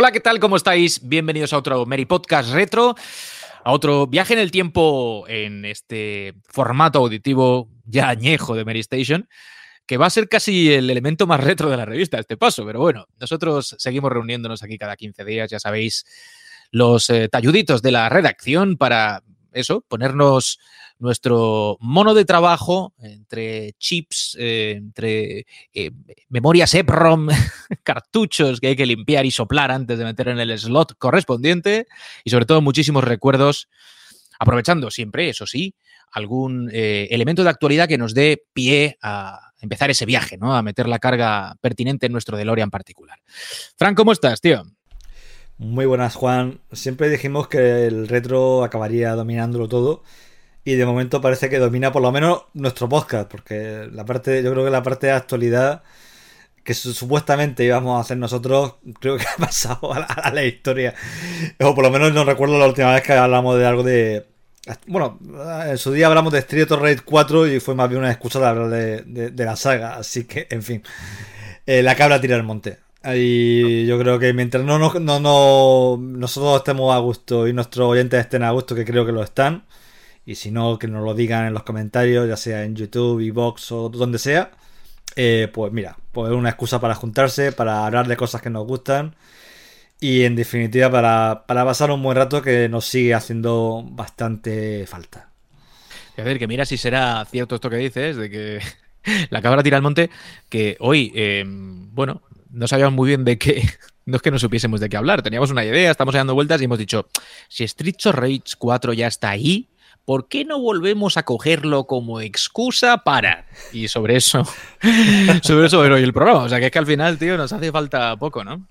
Hola, ¿qué tal? ¿Cómo estáis? Bienvenidos a otro Mary Podcast Retro, a otro viaje en el tiempo en este formato auditivo ya añejo de Mary Station, que va a ser casi el elemento más retro de la revista, este paso. Pero bueno, nosotros seguimos reuniéndonos aquí cada 15 días, ya sabéis, los eh, talluditos de la redacción para eso, ponernos nuestro mono de trabajo entre chips, eh, entre eh, memorias EPROM, cartuchos que hay que limpiar y soplar antes de meter en el slot correspondiente y sobre todo muchísimos recuerdos, aprovechando siempre, eso sí, algún eh, elemento de actualidad que nos dé pie a empezar ese viaje, ¿no? A meter la carga pertinente en nuestro DeLorean particular. Frank, ¿cómo estás, tío? Muy buenas, Juan. Siempre dijimos que el retro acabaría dominándolo todo. Y de momento parece que domina por lo menos nuestro podcast. Porque la parte, yo creo que la parte de actualidad que supuestamente íbamos a hacer nosotros, creo que ha pasado a la, historia. O por lo menos no recuerdo la última vez que hablamos de algo de. Bueno, en su día hablamos de Street of Raid 4 y fue más bien una excusa de hablar de, la saga. Así que, en fin. Eh, la cabra tira el monte. Y yo creo que mientras no, no, no, nosotros estemos a gusto y nuestros oyentes estén a gusto, que creo que lo están, y si no, que nos lo digan en los comentarios, ya sea en YouTube, Vox o donde sea, eh, pues mira, pues es una excusa para juntarse, para hablar de cosas que nos gustan. Y en definitiva para, para pasar un buen rato que nos sigue haciendo bastante falta. A ver, que mira si será cierto esto que dices, de que la cabra tira al monte, que hoy, eh, bueno, no sabíamos muy bien de qué, no es que no supiésemos de qué hablar, teníamos una idea, estamos dando vueltas y hemos dicho, si Street of Rage 4 ya está ahí, ¿por qué no volvemos a cogerlo como excusa para? Y sobre eso, sobre eso hoy el programa. O sea, que es que al final, tío, nos hace falta poco, ¿no?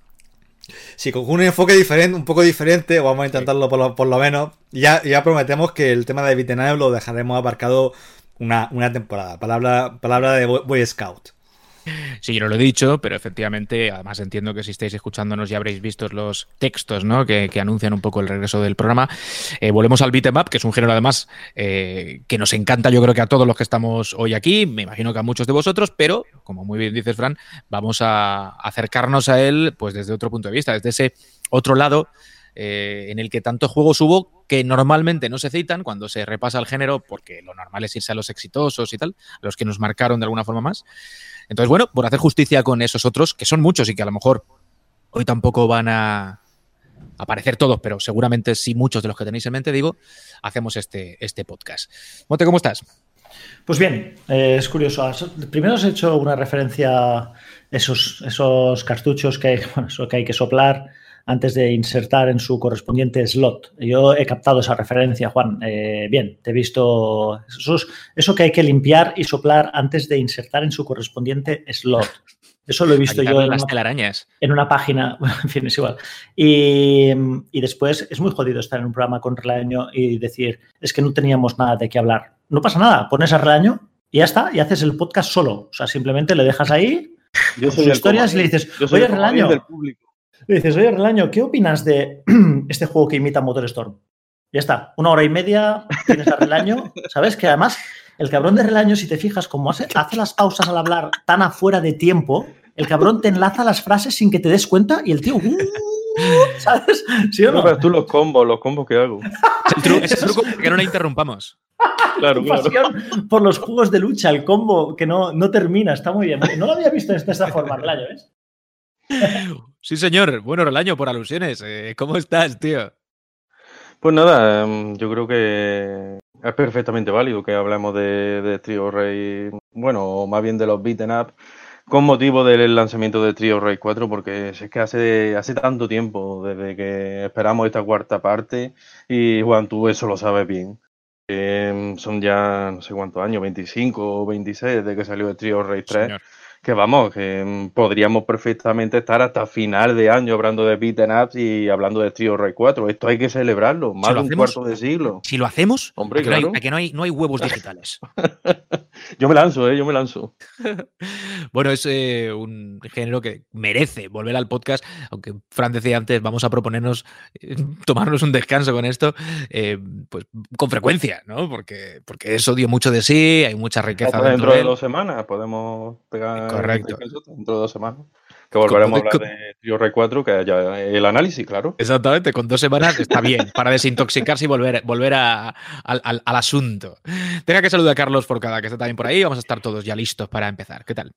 Sí, con un enfoque diferente, un poco diferente, vamos a intentarlo por lo, menos. Ya, ya prometemos que el tema de Vitenab lo dejaremos aparcado una, una temporada. Palabra, palabra de Boy Scout. Sí, yo no lo he dicho, pero efectivamente, además entiendo que si estáis escuchándonos ya habréis visto los textos ¿no? que, anuncian un poco el regreso del programa. Eh, volvemos al beat'em up, que es un género además eh, que nos encanta yo creo que a todos los que estamos hoy aquí, me imagino que a muchos de vosotros, pero como muy bien dices Fran, vamos a acercarnos a él pues desde otro punto de vista, desde ese otro lado eh, en el que tantos juegos hubo que normalmente no se citan cuando se repasa el género, porque lo normal es irse a los exitosos y tal, a los que nos marcaron de alguna forma más. Entonces, bueno, por hacer justicia con esos otros, que son muchos y que a lo mejor hoy tampoco van a aparecer todos, pero seguramente sí muchos de los que tenéis en mente, digo, hacemos este, este podcast. Mote, ¿cómo estás? Pues bien, eh, es curioso. Primero has hecho una referencia a esos, esos cartuchos que hay, que hay que soplar antes de insertar en su correspondiente slot. Yo he captado esa referencia, Juan. Eh, bien, te he visto eso, eso, que hay que limpiar y soplar antes de insertar en su correspondiente slot. Eso lo he visto yo en una, en una, página, en fin, es igual. Y, después es muy jodido estar en un programa con Relaño y decir, es que no teníamos nada de qué hablar. No pasa nada, pones a Relaño y ya está, y haces el podcast solo. O sea, simplemente le dejas ahí yo soy historias y le dices, oye, Relaño, del público le dices, oye, Relaño, ¿qué opinas de este juego que imita Motor Storm? Ya está, una hora y media tienes a Relaño, ¿sabes? Que además, el cabrón de Relaño, si te fijas, como hace, las pausas al hablar tan afuera de tiempo, el cabrón te enlaza las frases sin que te des cuenta y el tío. Uh, ¿Sabes? ¿Sí o no? pero tú los combos, los combos que hago. Es el truco que no la interrumpamos. Claro, claro. Por los juegos de lucha, el combo que no, no termina, está muy bien. No lo había visto de esta forma, Relaño, ¿ves? Sí, señor. Bueno, Relaño, por alusiones. Eh, ¿Cómo estás, tío? Pues nada, em, yo creo que es perfectamente válido que hablemos de, de Trio Rey, bueno, o más bien de los beaten up, con motivo del lanzamiento de Trio Rey 4, porque es que hace, hace tanto tiempo desde que esperamos esta cuarta parte, y Juan, tú eso lo sabes bien. Em, son ya no sé cuántos años, 25 o 26 desde que salió el Trio Rey 3 que vamos, que mm, podríamos perfectamente estar hasta final de año hablando de beaten ups y hablando de Trio Rey 4. Esto hay que celebrarlo, más de un cuarto de siglo. Si lo hacemos, Hombre, que, no hay, que no hay, no hay huevos digitales. yo me lanzo, ¿eh? yo me lanzo. bueno, es eh, un género que merece volver al podcast, aunque Fran decía antes, vamos a proponernos eh, tomarnos un descanso con esto, eh, pues con frecuencia, ¿no? Porque, porque eso dio mucho de sí, hay mucha riqueza. dentro, de, dos semanas podemos pegar Correcto. Dentro de dos semanas. Que volveremos a hablar de Trio Rey 4, que haya el análisis, claro. Exactamente, con dos semanas está bien para desintoxicarse y volver, volver al, al, asunto. Tenga que saludar a Carlos Forcada, que está también por ahí. Vamos a estar todos ya listos para empezar. ¿Qué tal?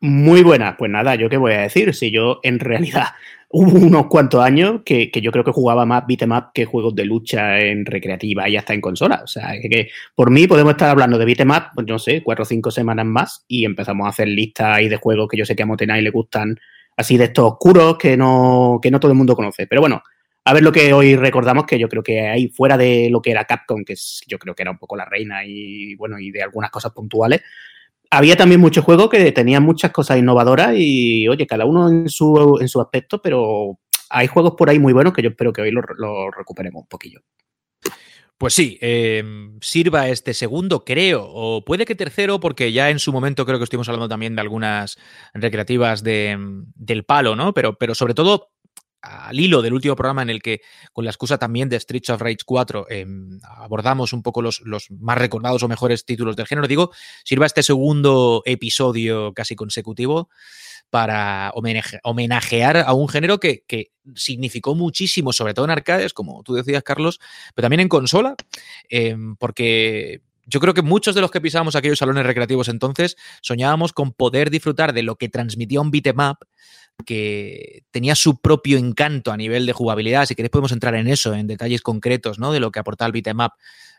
Muy buena, pues nada, yo qué voy a decir, si yo en realidad hubo unos cuantos años que, yo creo que jugaba más beat'em up que juegos de lucha en recreativa y hasta en consola. O sea, que, por mí podemos estar hablando de beat'em up, pues no sé, cuatro o cinco semanas más y empezamos a hacer listas ahí de juegos que yo sé que a Motenai le gustan, así de estos oscuros que no, que no todo el mundo conoce. Pero bueno, a ver lo que hoy recordamos, que yo creo que ahí fuera de lo que era Capcom, que yo creo que era un poco la reina y bueno, y de algunas cosas puntuales, había también muchos juegos que tenían muchas cosas innovadoras y, oye, cada uno en su, en su aspecto, pero hay juegos por ahí muy buenos que yo espero que hoy los lo recuperemos un poquillo. Pues sí, em, sirva este segundo, creo, o puede que tercero, porque ya en su momento creo que estuvimos hablando también de algunas recreativas de, del palo, ¿no? Pero, pero sobre todo al hilo del último programa en el que, con la excusa también de Streets of Rage 4, em, abordamos un poco los, más recordados o mejores títulos del género, digo, sirva este segundo episodio casi consecutivo para homenajear a un género que, significó muchísimo, sobre todo en arcades, como tú decías, Carlos, pero también en consola, em, porque yo creo que muchos de los que pisábamos aquellos salones recreativos entonces soñábamos con poder disfrutar de lo que transmitía un beat'em que tenía su propio encanto a nivel de jugabilidad. Si queréis podemos entrar en eso, en detalles concretos, ¿no? De lo que aportaba el beat'em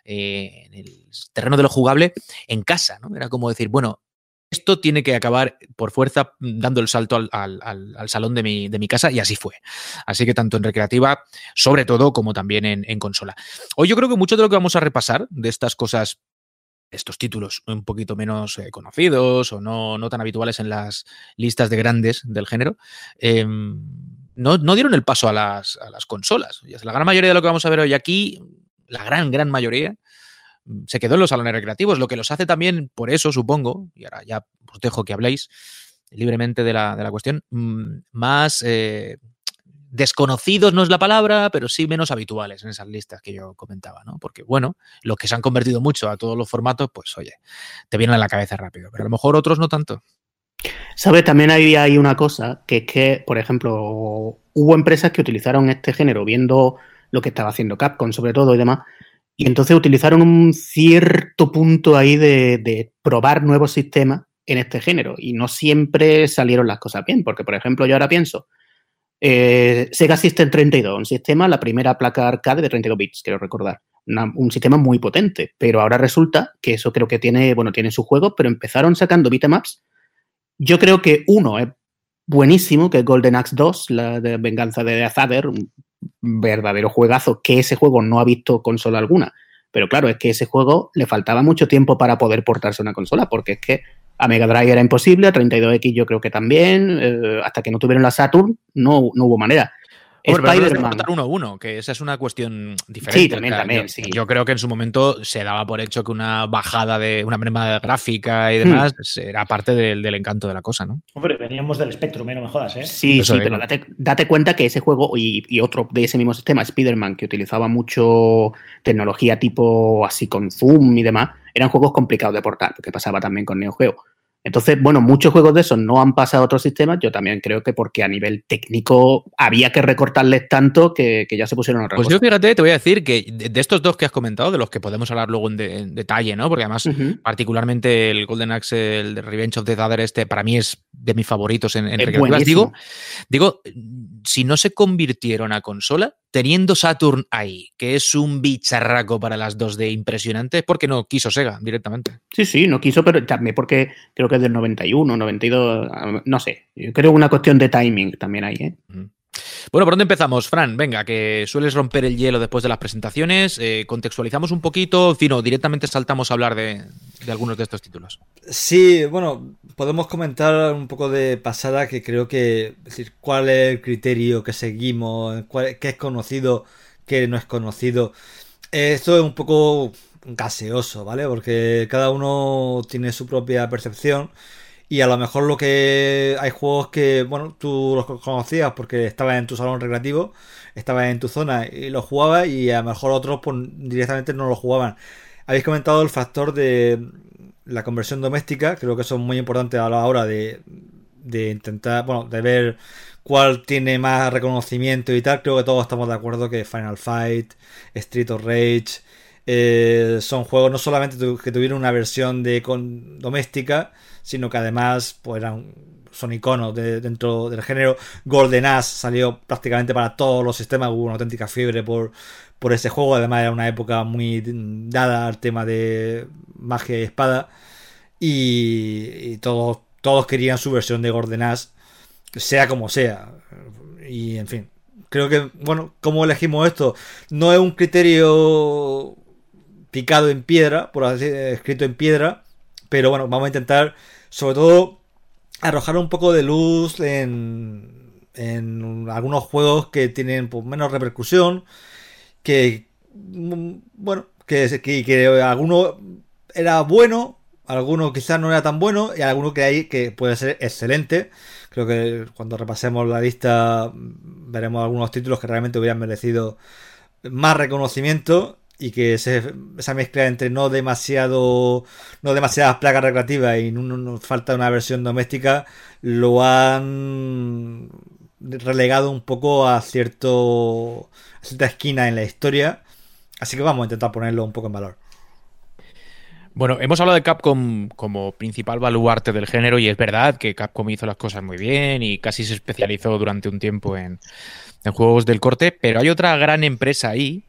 eh, en el terreno de lo jugable en casa, ¿no? Era como decir, bueno, esto tiene que acabar por fuerza dando el salto al, salón de mi, casa y así fue. Así que tanto en recreativa, sobre todo, como también en, en, consola. Hoy yo creo que mucho de lo que vamos a repasar de estas cosas estos títulos un poquito menos eh, conocidos o no, no, tan habituales en las listas de grandes del género, em, no, dieron el paso a las, a las consolas. La gran mayoría de lo que vamos a ver hoy aquí, la gran, gran mayoría, mm, se quedó en los salones recreativos, lo que los hace también, por eso supongo, y ahora ya os dejo que habléis libremente de la, de la cuestión, mm, más eh, desconocidos no es la palabra, pero sí menos habituales en esas listas que yo comentaba, ¿no? Porque, bueno, los que se han convertido mucho a todos los formatos, pues oye, te vienen a la cabeza rápido, pero a lo mejor otros no tanto. ¿Sabes? También había ahí una cosa, que es que, por ejemplo, hubo empresas que utilizaron este género viendo lo que estaba haciendo Capcom, sobre todo y demás, y entonces utilizaron un cierto punto ahí de, de probar nuevos sistemas en este género, y no siempre salieron las cosas bien, porque, por ejemplo, yo ahora pienso, eh, Sega System 32, un sistema, la primera placa arcade de 32 bits, quiero recordar. un sistema muy potente, pero ahora resulta que eso creo que tiene, bueno, tiene su juego, pero empezaron sacando bitmaps. Yo creo que uno es buenísimo, que es Golden Axe 2, la de venganza de Azader, un verdadero juegazo, que ese juego no ha visto consola alguna. Pero claro, es que ese juego le faltaba mucho tiempo para poder portarse una consola, porque es que a Mega Drive era imposible, a 32X yo creo que también, eh, hasta que no tuvieron la Saturn no, no hubo manera. Spider-Man. uno a uno, que esa es una cuestión diferente. Sí, también, también, yo, yo, creo que en su momento se daba por hecho que una bajada de una merma gráfica y demás hmm. era parte del, encanto de la cosa, ¿no? Hombre, veníamos del espectro, no me jodas, ¿eh? Sí, sí, pero date, cuenta que ese juego y, y otro de ese mismo sistema, Spider-Man, que utilizaba mucho tecnología tipo así con zoom y demás, eran juegos complicados de portar, porque pasaba también con Neo Geo. Entonces, bueno, muchos juegos de esos no han pasado a otros sistemas. Yo también creo que porque a nivel técnico había que recortarles tanto que, ya se pusieron a Pues yo fíjate, te voy a decir que de, estos dos que has comentado, de los que podemos hablar luego en, detalle, ¿no? Porque además, particularmente el Golden Axe, el Revenge of the Other, este para mí es de mis favoritos en, en Digo, digo, si no se convirtieron a consola, teniendo Saturn ahí, que es un bicharraco para las dos de impresionante, porque no quiso Sega directamente. Sí, sí, no quiso, pero también porque creo que es del 91, 92, no sé. Yo creo una cuestión de timing también ahí, ¿eh? Bueno, ¿por dónde empezamos, Fran? Venga, que sueles romper el hielo después de las presentaciones. Eh, contextualizamos un poquito, fino, directamente saltamos a hablar de, algunos de estos títulos. Sí, bueno, podemos comentar un poco de pasada que creo que, decir, cuál es el criterio que seguimos, qué es conocido, qué no es conocido. Esto es un poco gaseoso, ¿vale? Porque cada uno tiene su propia percepción. Y a lo mejor lo que hay juegos que, bueno, tú los conocías porque estabas en tu salón recreativo, estabas en tu zona y los jugabas y a lo mejor otros pues, directamente no lo jugaban. Habéis comentado el factor de la conversión doméstica, creo que eso es muy importante a la hora de, de intentar, bueno, de ver cuál tiene más reconocimiento y tal, creo que todos estamos de acuerdo que Final Fight, Street of Rage, eh, son juegos no solamente que tuvieron una versión de con, doméstica, sino que además pues, eran, son iconos de, dentro del género. Golden Ass salió prácticamente para todos los sistemas, hubo una auténtica fiebre por, por ese juego, además era una época muy dada al tema de magia y espada, y, todos, todos querían su versión de Golden Ass sea como sea. Y en fin, creo que, bueno, ¿cómo elegimos esto? No es un criterio picado en piedra, por así escrito en piedra, pero bueno, vamos a intentar, sobre todo, arrojar un poco de luz en, en algunos juegos que tienen pues, menos repercusión, que, mm, bueno, que, que, que alguno era bueno, alguno quizás no era tan bueno y alguno que hay que puede ser excelente. Creo que cuando repasemos la lista veremos algunos títulos que realmente hubieran merecido más reconocimiento y que esa mezcla entre no demasiado no demasiadas plagas recreativas y no, falta una versión doméstica lo han relegado un poco a cierto a cierta esquina en la historia. Así que vamos a intentar ponerlo un poco en valor. Bueno, hemos hablado de Capcom como principal baluarte del género y es verdad que Capcom hizo las cosas muy bien y casi se especializó durante un tiempo en, juegos del corte, pero hay otra gran empresa ahí,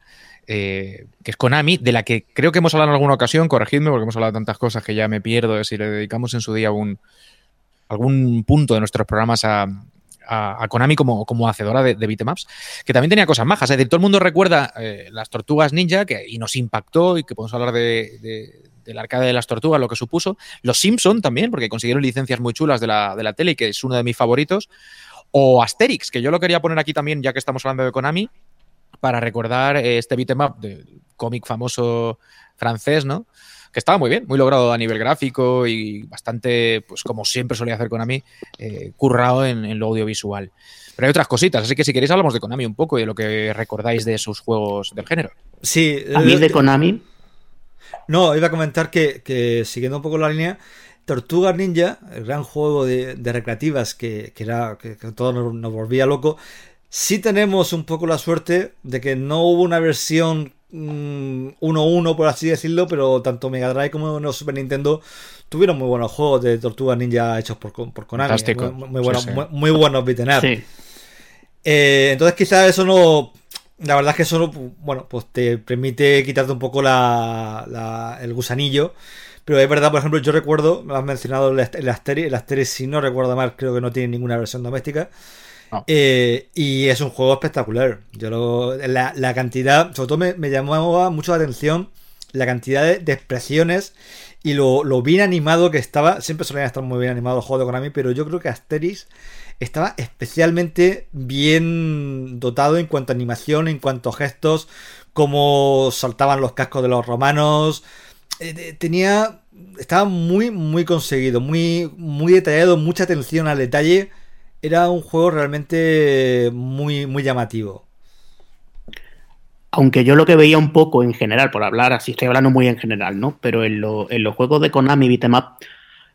eh, que es Konami, de la que creo que hemos hablado en alguna ocasión, corregidme porque hemos hablado de tantas cosas que ya me pierdo de si le dedicamos en su día algún punto de nuestros programas a, Konami como, como hacedora de, de beatemaps, que también tenía cosas majas. Es decir, todo el mundo recuerda eh, las tortugas ninja que, y nos impactó y que podemos hablar de, del arcade de las tortugas, lo que supuso. Los Simpson también, porque consiguieron licencias muy chulas de la, de la tele y que es uno de mis favoritos. O Asterix, que yo lo quería poner aquí también, ya que estamos hablando de Konami, para recordar eh, este beatmap de cómic famoso francés, ¿no? Que estaba muy bien, muy logrado a nivel gráfico y bastante, pues como siempre solía hacer Konami, eh, currado en, en, lo audiovisual. Pero hay otras cositas, así que si queréis hablamos de Konami un poco y de lo que recordáis de sus juegos del género. Sí, a mí de Konami no, iba a comentar que, siguiendo un poco la línea, Tortugas Ninja, el gran juego de, recreativas que, era que, todo nos, volvía loco, sí tenemos un poco la suerte de que no hubo una versión 1-1, mm, por así decirlo, pero tanto Mega Drive como Super Nintendo tuvieron muy buenos juegos de Tortugas Ninja hechos por, por Konami. Muy, buenos, Muy, buenos beaten eh, entonces quizás eso no la verdad es que eso, bueno, pues te permite quitarte un poco la, el gusanillo. Pero es verdad, por ejemplo, yo recuerdo, me has mencionado el, Asteris, el Asteris, si no recuerdo mal, creo que no tiene ninguna versión doméstica. Eh, y es un juego espectacular. Yo lo, la, cantidad, sobre todo me, me, llamaba mucho la atención la cantidad de, expresiones y lo, lo, bien animado que estaba. Siempre solían estar muy bien animados los juegos de Konami, pero yo creo que Asteris estaba especialmente bien dotado en cuanto a animación, en cuanto a gestos, cómo saltaban los cascos de los romanos. Eh, tenía. Estaba muy, muy conseguido, muy, muy detallado, mucha atención al detalle. Era un juego realmente muy, muy llamativo. Aunque yo lo que veía un poco en general, por hablar así, estoy hablando muy en general, ¿no? Pero en, en los juegos de Konami Beat'em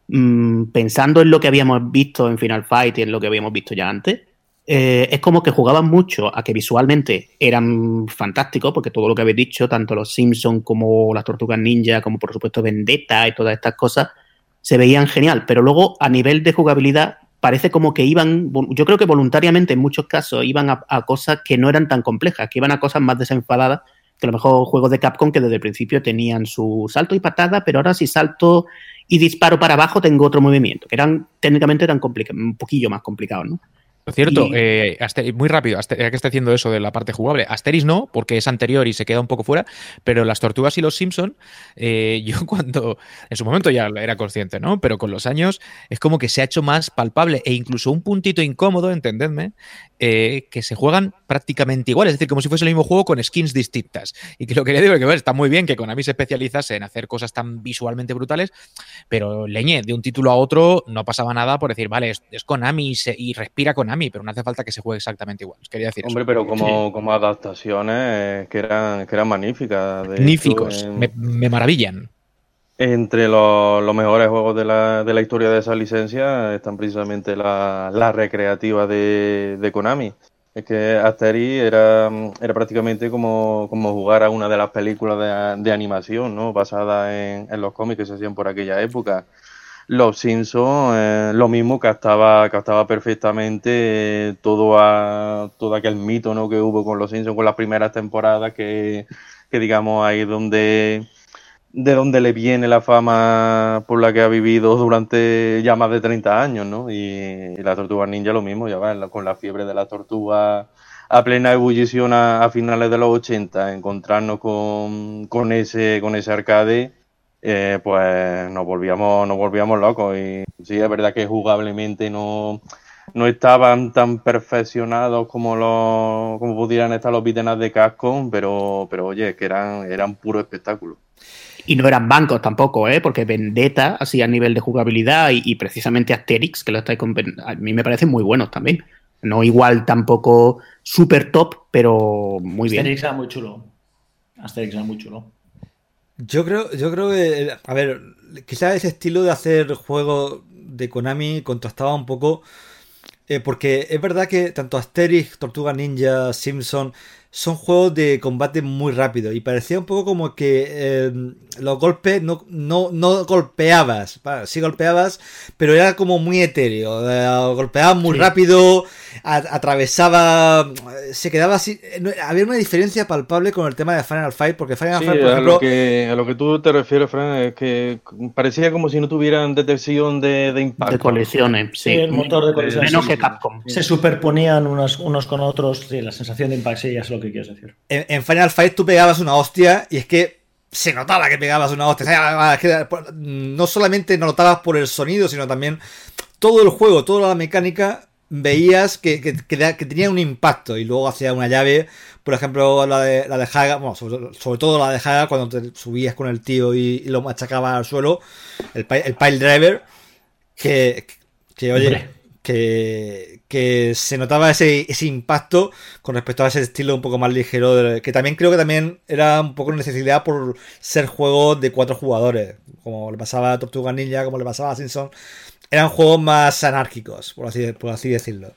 Mm, pensando en lo que habíamos visto en Final Fight y en lo que habíamos visto ya antes, eh, es como que jugaban mucho a que visualmente eran fantásticos, porque todo lo que habéis dicho, tanto los Simpsons como las Tortugas Ninja, como por supuesto Vendetta y todas estas cosas, se veían genial. Pero luego, a nivel de jugabilidad, parece como que iban, yo creo que voluntariamente en muchos casos iban a, cosas que no eran tan complejas, que iban a cosas más desenfadadas que a lo mejor juegos de Capcom que desde el principio tenían su salto y patada, pero ahora si salto y disparo para abajo tengo otro movimiento, que eran técnicamente complicados, un poquillo más complicados, ¿no? Cierto, eh, muy rápido, ya que está haciendo eso de la parte jugable. Asteris no, porque es anterior y se queda un poco fuera, pero las tortugas y los Simpson, eh, yo cuando en su momento ya era consciente, ¿no? Pero con los años es como que se ha hecho más palpable e incluso un puntito incómodo, entendedme, eh, que se juegan prácticamente igual, es decir, como si fuese el mismo juego con skins distintas. Y que lo que le digo es que está muy bien que Konami se especializase en hacer cosas tan visualmente brutales, pero leñe, de un título a otro no pasaba nada por decir, vale, es, Konami y, respira Konami, pero no hace falta que se juegue exactamente igual. quería decir Hombre, pero como, como adaptaciones que eran, que eran magníficas. Magníficos, me, maravillan. Entre los, los mejores juegos de la, de la, historia de esa licencia están precisamente las la recreativas de, de, Konami. Es que Asterix era, era prácticamente como, como, jugar a una de las películas de, de animación, ¿no? Basada en, en, los cómics que se hacían por aquella época. Los Simpsons, eh, lo mismo, captaba, captaba perfectamente eh, todo, a, todo aquel mito ¿no? que hubo con los Simpsons, con las primeras temporadas, que, que digamos ahí donde de dónde le viene la fama por la que ha vivido durante ya más de 30 años, ¿no? Y, y la tortuga ninja lo mismo, ya va, con la fiebre de la tortuga a plena ebullición a, a finales de los 80, encontrarnos con, con, ese, con ese arcade, eh, pues nos volvíamos, nos volvíamos locos. Y sí, es verdad que jugablemente no, no estaban tan perfeccionados como los, como pudieran estar los beat'em de casco, pero, pero oye, que eran, eran puro espectáculo. Y no eran bancos tampoco, ¿eh? porque Vendetta, así a nivel de jugabilidad, y, y precisamente Asterix, que lo estáis con, a mí me parecen muy buenos también. No igual tampoco super top, pero muy bien. Asterix era muy chulo. Asterix era muy chulo. Yo creo, yo creo que, a ver, quizás ese estilo de hacer juegos de Konami contrastaba un poco, eh, porque es verdad que tanto Asterix, Tortuga Ninja, Simpson, son juegos de combate muy rápido y parecía un poco como que eh, los golpes no, no, no golpeabas, bueno, sí golpeabas, pero era como muy etéreo, eh, golpeabas muy sí. rápido, atravesaba, se quedaba así, no, había una diferencia palpable con el tema de Final Fight, porque Final sí, Fight, por ejemplo... A lo, que, a lo que tú te refieres, Fran, es que parecía como si no tuvieran detección de, de impacto. De colisiones, sí. sí el motor de colisiones. Menos que Capcom. Se superponían unos, unos con otros, sí, la sensación de impacto, sí, ya es lo que quieres decir. En, en, Final Fight tú pegabas una hostia y es que se notaba que pegabas una hostia. O sea, es que no solamente notabas por el sonido, sino también todo el juego, toda la mecánica, veías que, que, tenía un impacto y luego hacía una llave, por ejemplo, la de, la de Haga, bueno, sobre, sobre, todo la de Haga, cuando te subías con el tío y, y lo machacabas al suelo, el, el pile driver, que, que oye, que, que se notaba ese, ese, impacto con respecto a ese estilo un poco más ligero, de, que también creo que también era un poco necesidad por ser juegos de cuatro jugadores, como le pasaba a Tortuga Ninja, como le pasaba a Simpson, eran juegos más anárquicos, por así, por así decirlo.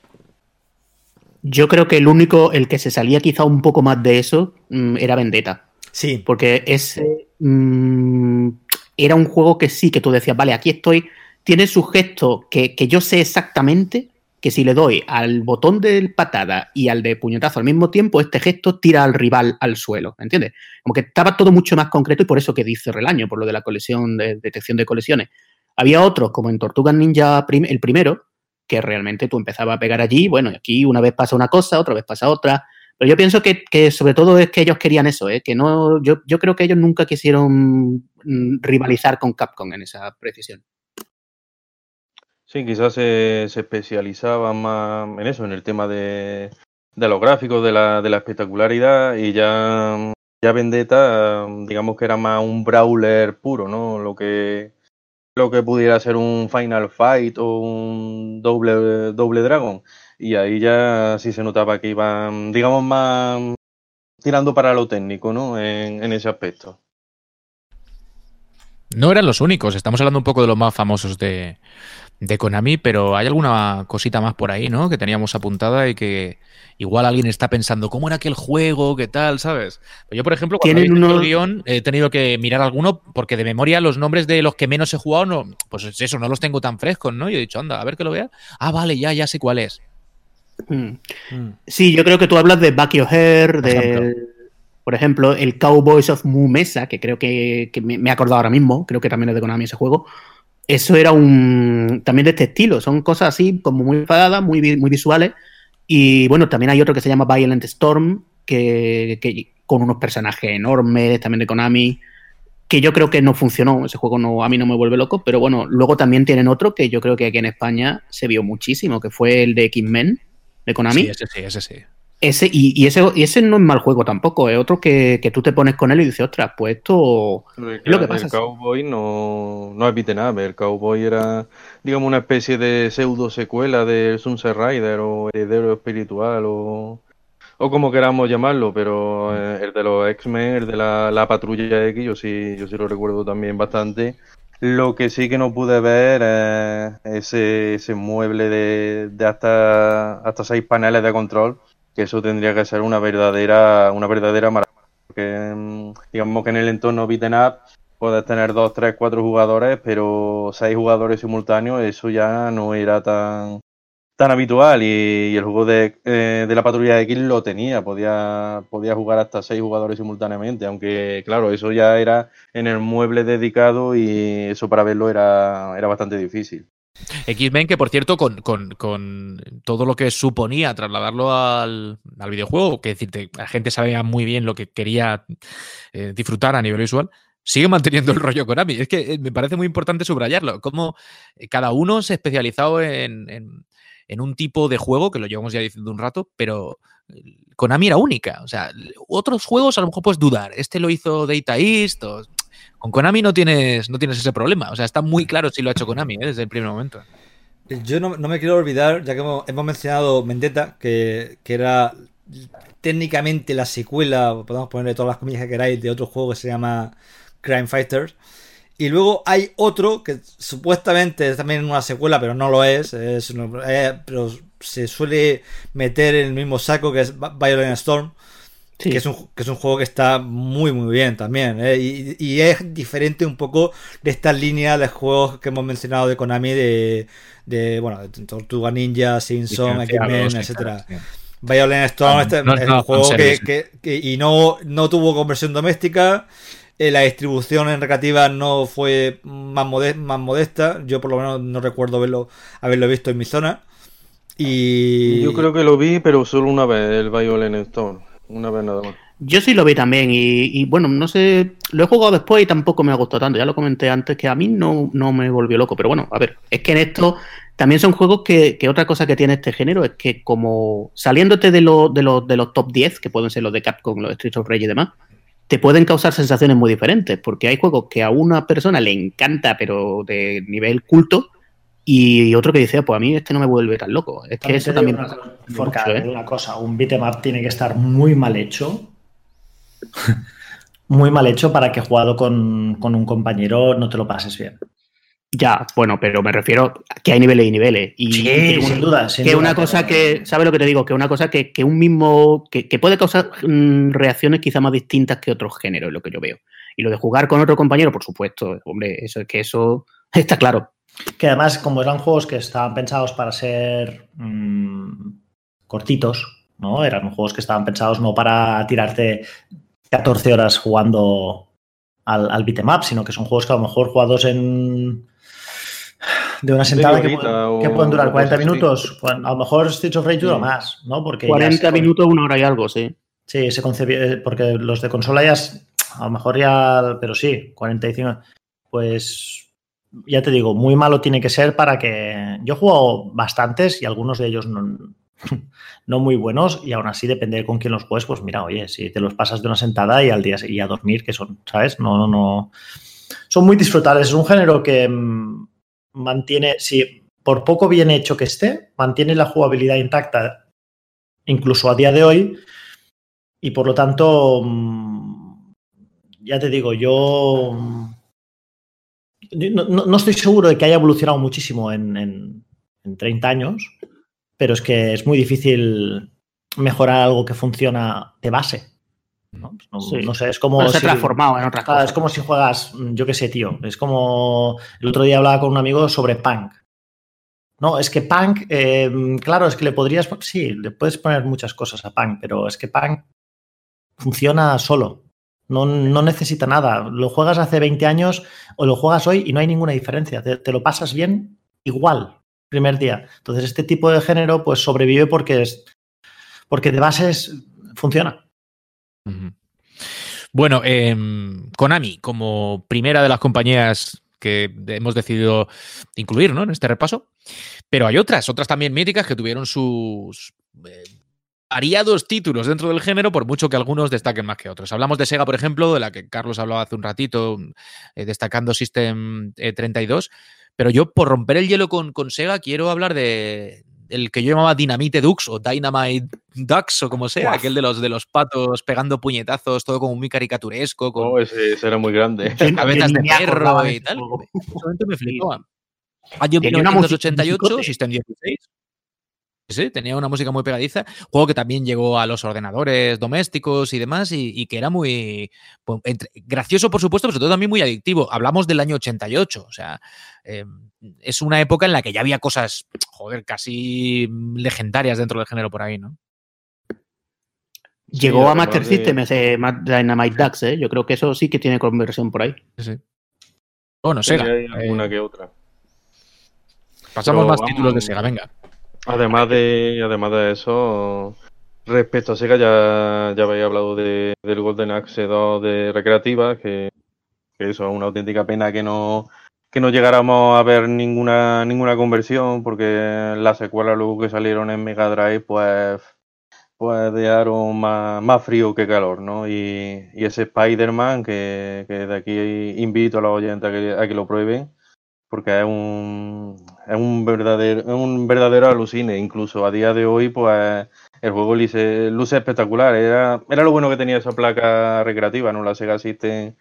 Yo creo que el único, el que se salía quizá un poco más de eso, mmm, era Vendetta. Sí. Porque ese mmm, era un juego que sí, que tú decías, vale, aquí estoy tiene su gesto que, que, yo sé exactamente que si le doy al botón de patada y al de puñetazo al mismo tiempo, este gesto tira al rival al suelo, ¿entiendes? Como que estaba todo mucho más concreto y por eso que dice Relaño, por lo de la colisión, de detección de colisiones. Había otros, como en Tortugas Ninja el primero, que realmente tú empezabas a pegar allí, bueno, aquí una vez pasa una cosa, otra vez pasa otra, pero yo pienso que, sobre todo es que ellos querían eso, ¿eh? que no, yo, yo creo que ellos nunca quisieron rivalizar con Capcom en esa precisión. Sí, quizás se, se especializaba más en eso, en el tema de, de los gráficos, de la, de la espectacularidad y ya, ya Vendetta, digamos que era más un brawler puro, ¿no? Lo que, lo que pudiera ser un Final Fight o un doble, doble Dragon. Y ahí ya sí se notaba que iban, digamos, más tirando para lo técnico, ¿no? En, en ese aspecto. No eran los únicos, estamos hablando un poco de los más famosos de, de Konami, pero hay alguna cosita más por ahí, ¿no? Que teníamos apuntada y que igual alguien está pensando, ¿cómo era aquel juego? ¿Qué tal? ¿Sabes? Yo, por ejemplo, cuando he uno... el guion, he tenido que mirar alguno porque de memoria los nombres de los que menos he jugado, no, pues eso, no los tengo tan frescos, ¿no? Y he dicho, anda, a ver que lo vea. Ah, vale, ya, ya sé cuál es. Mm. Sí, yo creo que tú hablas de Bucky O'Hare, de... Por ejemplo, el Cowboys of Mu Mesa, que creo que, que me he acordado ahora mismo, creo que también es de Konami ese juego eso era un también de este estilo. Son cosas así como muy enfadadas, muy, muy visuales. Y bueno, también hay otro que se llama Violent Storm, que, con unos personajes enormes, también de Konami, que yo creo que no funcionó. Ese juego no, a mí no me vuelve loco, pero bueno, luego también tienen otro que yo creo que aquí en España se vio muchísimo, que fue el de X-Men de Konami. Sí, ese sí, ese sí. Ese, y, y, ese, y ese no es mal juego tampoco, es otro que, que tú te pones con él y dices, ostras, pues esto es lo que pasa. El Cowboy no, no es beaten el Cowboy era, digamos, una especie de pseudo secuela de Sunset Rider o Heredero Espiritual o, o como queramos llamarlo, pero eh, el de los X-Men, el de la, la patrulla X, yo sí, yo sí lo recuerdo también bastante. Lo que sí que no pude ver es ese, ese mueble de, de hasta, hasta seis paneles de control, que eso tendría que ser una verdadera, una verdadera maravilla. Porque mm, digamos que en el entorno beaten up puedes tener dos, tres, cuatro jugadores, pero seis jugadores simultáneos, eso ya no era tan, tan habitual y, el juego de, eh, de, la patrulla X lo tenía, podía, podía jugar hasta seis jugadores simultáneamente, aunque claro, eso ya era en el mueble dedicado y eso para verlo era, era bastante difícil. X-Men, que por cierto, con, con, con, todo lo que suponía trasladarlo al, al, videojuego, que decirte, la gente sabía muy bien lo que quería eh, disfrutar a nivel visual, sigue manteniendo el rollo Konami. Es que eh, me parece muy importante subrayarlo, como cada uno se ha especializado en, en en un tipo de juego, que lo llevamos ya diciendo un rato, pero Konami era única. O sea, otros juegos a lo mejor puedes dudar. Este lo hizo Data East. O... Con Konami no tienes, no tienes ese problema. O sea, está muy claro si lo ha hecho Konami ¿eh? desde el primer momento. Yo no, no, me quiero olvidar, ya que hemos, hemos mencionado Vendetta, que, que, era técnicamente la secuela, podemos ponerle todas las comillas que queráis, de otro juego que se llama Crime Fighters. Y luego hay otro que supuestamente es también una secuela, pero no lo es. es, es pero se suele meter en el mismo saco que es Violent Storm. Sí. Que, es un, que es un juego que está muy muy bien también. ¿eh? Y, y, es diferente un poco de esta línea de juegos que hemos mencionado de Konami, de, de bueno, de Tortuga Ninja, Simpson, X-Men, etcétera. Violent Storm no, este, no, es un juego que, que, que, y no, no tuvo conversión doméstica. Eh, la distribución en recreativa no fue más, modest, más, modesta. Yo por lo menos no recuerdo verlo, haberlo visto en mi zona. Y... Yo creo que lo vi, pero solo una vez, el Violent Storm. Una vez nada más. Yo sí lo vi también y, y, bueno, no sé, lo he jugado después y tampoco me ha gustado tanto. Ya lo comenté antes que a mí no, no me volvió loco, pero bueno, a ver, es que en esto también son juegos que, que otra cosa que tiene este género es que como saliéndote de, lo, de, los, de los top 10, que pueden ser los de Capcom, los Streets of Rage y demás, te pueden causar sensaciones muy diferentes, porque hay juegos que a una persona le encanta, pero de nivel culto, y otro que dice, pues a mí este no me vuelve tan loco. Es que eso también. Una, Forca, mucho, ¿eh? una cosa, un beatmap tiene que estar muy mal hecho. muy mal hecho para que jugado con, con, un compañero no te lo pases bien. Ya, bueno, pero me refiero a que hay niveles y niveles. Y sí, que un, sin duda. Sin que duda, una cosa que, ¿sabes lo que te digo? Que una cosa que, que un mismo, que, que, puede causar mmm, reacciones quizá más distintas que otros géneros, lo que yo veo. Y lo de jugar con otro compañero, por supuesto, hombre, eso es que eso está claro. Que además, como eran juegos que estaban pensados para ser mmm, cortitos, ¿no? Eran juegos que estaban pensados no para tirarte 14 horas jugando al, al beatmap, sino que son juegos que a lo mejor jugados en de una sentada que, pueden, que pueden durar 40 minutos. A lo mejor Streets of Rage dura sí. más, ¿no? Porque 40 minutos, una hora y algo, sí. Sí, se concebía, porque los de consola ya, a lo mejor ya, pero sí, 45. Pues ya te digo, muy malo tiene que ser para que. Yo he jugado bastantes y algunos de ellos no, muy buenos, y aún así depende con quién los juegues, pues mira, oye, si te los pasas de una sentada y al día y a dormir, que son, ¿sabes? No, no, no. Son muy disfrutables. Es un género que mm, mantiene, si por poco bien hecho que esté, mantiene la jugabilidad intacta incluso a día de hoy y por lo tanto, mm, ya te digo, yo no, no, estoy seguro de que haya evolucionado muchísimo en, en, en, 30 años, pero es que es muy difícil mejorar algo que funciona de base. No, no, sí. no, sé, es como. Pero se ha transformado en otras cosas. Es como si juegas, yo qué sé, tío. Es como. El otro día hablaba con un amigo sobre Punk. No, es que Punk, eh, claro, es que le podrías. Sí, le puedes poner muchas cosas a Punk, pero es que Punk funciona solo. No, no, necesita nada. Lo juegas hace 20 años o lo juegas hoy y no hay ninguna diferencia. Te, lo pasas bien igual, primer día. Entonces, este tipo de género, pues sobrevive porque es. Porque de bases funciona. Bueno, eh, Konami, como primera de las compañías que hemos decidido incluir ¿no? en este repaso, pero hay otras, otras también míticas que tuvieron sus eh, variados títulos dentro del género, por mucho que algunos destaquen más que otros. Hablamos de Sega, por ejemplo, de la que Carlos hablaba hace un ratito, eh, destacando System 32, pero yo, por romper el hielo con, con Sega, quiero hablar de, el que yo llamaba Dynamite Dux o Dynamite Ducks o como sea, aquel de los, de los patos pegando puñetazos, todo como muy caricaturesco, con Oh, ese, ese era muy grande. Cabezas de perro y tal. me flipaba. Año Tenía una música- 1988, musicote. System 16. Sí, tenía una música muy pegadiza. Juego que también llegó a los ordenadores domésticos y demás, y, y que era muy pues, entre- gracioso, por supuesto, pero sobre todo también muy adictivo. Hablamos del año 88, o sea, eh, es una época en la que ya había cosas, joder, casi legendarias dentro del género por ahí, ¿no? Sí, Llegó a Master de- System ese Dynamite Ducks, ¿eh? Yo creo que eso sí que tiene conversión por ahí. Bueno, Sega. Ahí alguna eh, que otra. pasamos pero más vamos- títulos de Sega, venga. Además de, además de eso, respecto a Sega, ya, ya habéis hablado de, del Golden Axe 2 de Recreativa, que, que eso es una auténtica pena que no, que no llegáramos a ver ninguna, ninguna conversión, porque las secuelas luego que salieron en Mega Drive, pues, pues dejaron más, más frío que calor, ¿no? Y, y ese Spider-Man, que, que de aquí invito a los oyentes a que, a que lo prueben, porque es un, es un verdadero, es un verdadero alucine, incluso a día de hoy, pues el juego luce, luce espectacular. Era, era lo bueno que tenía esa placa recreativa, ¿no? La Sega System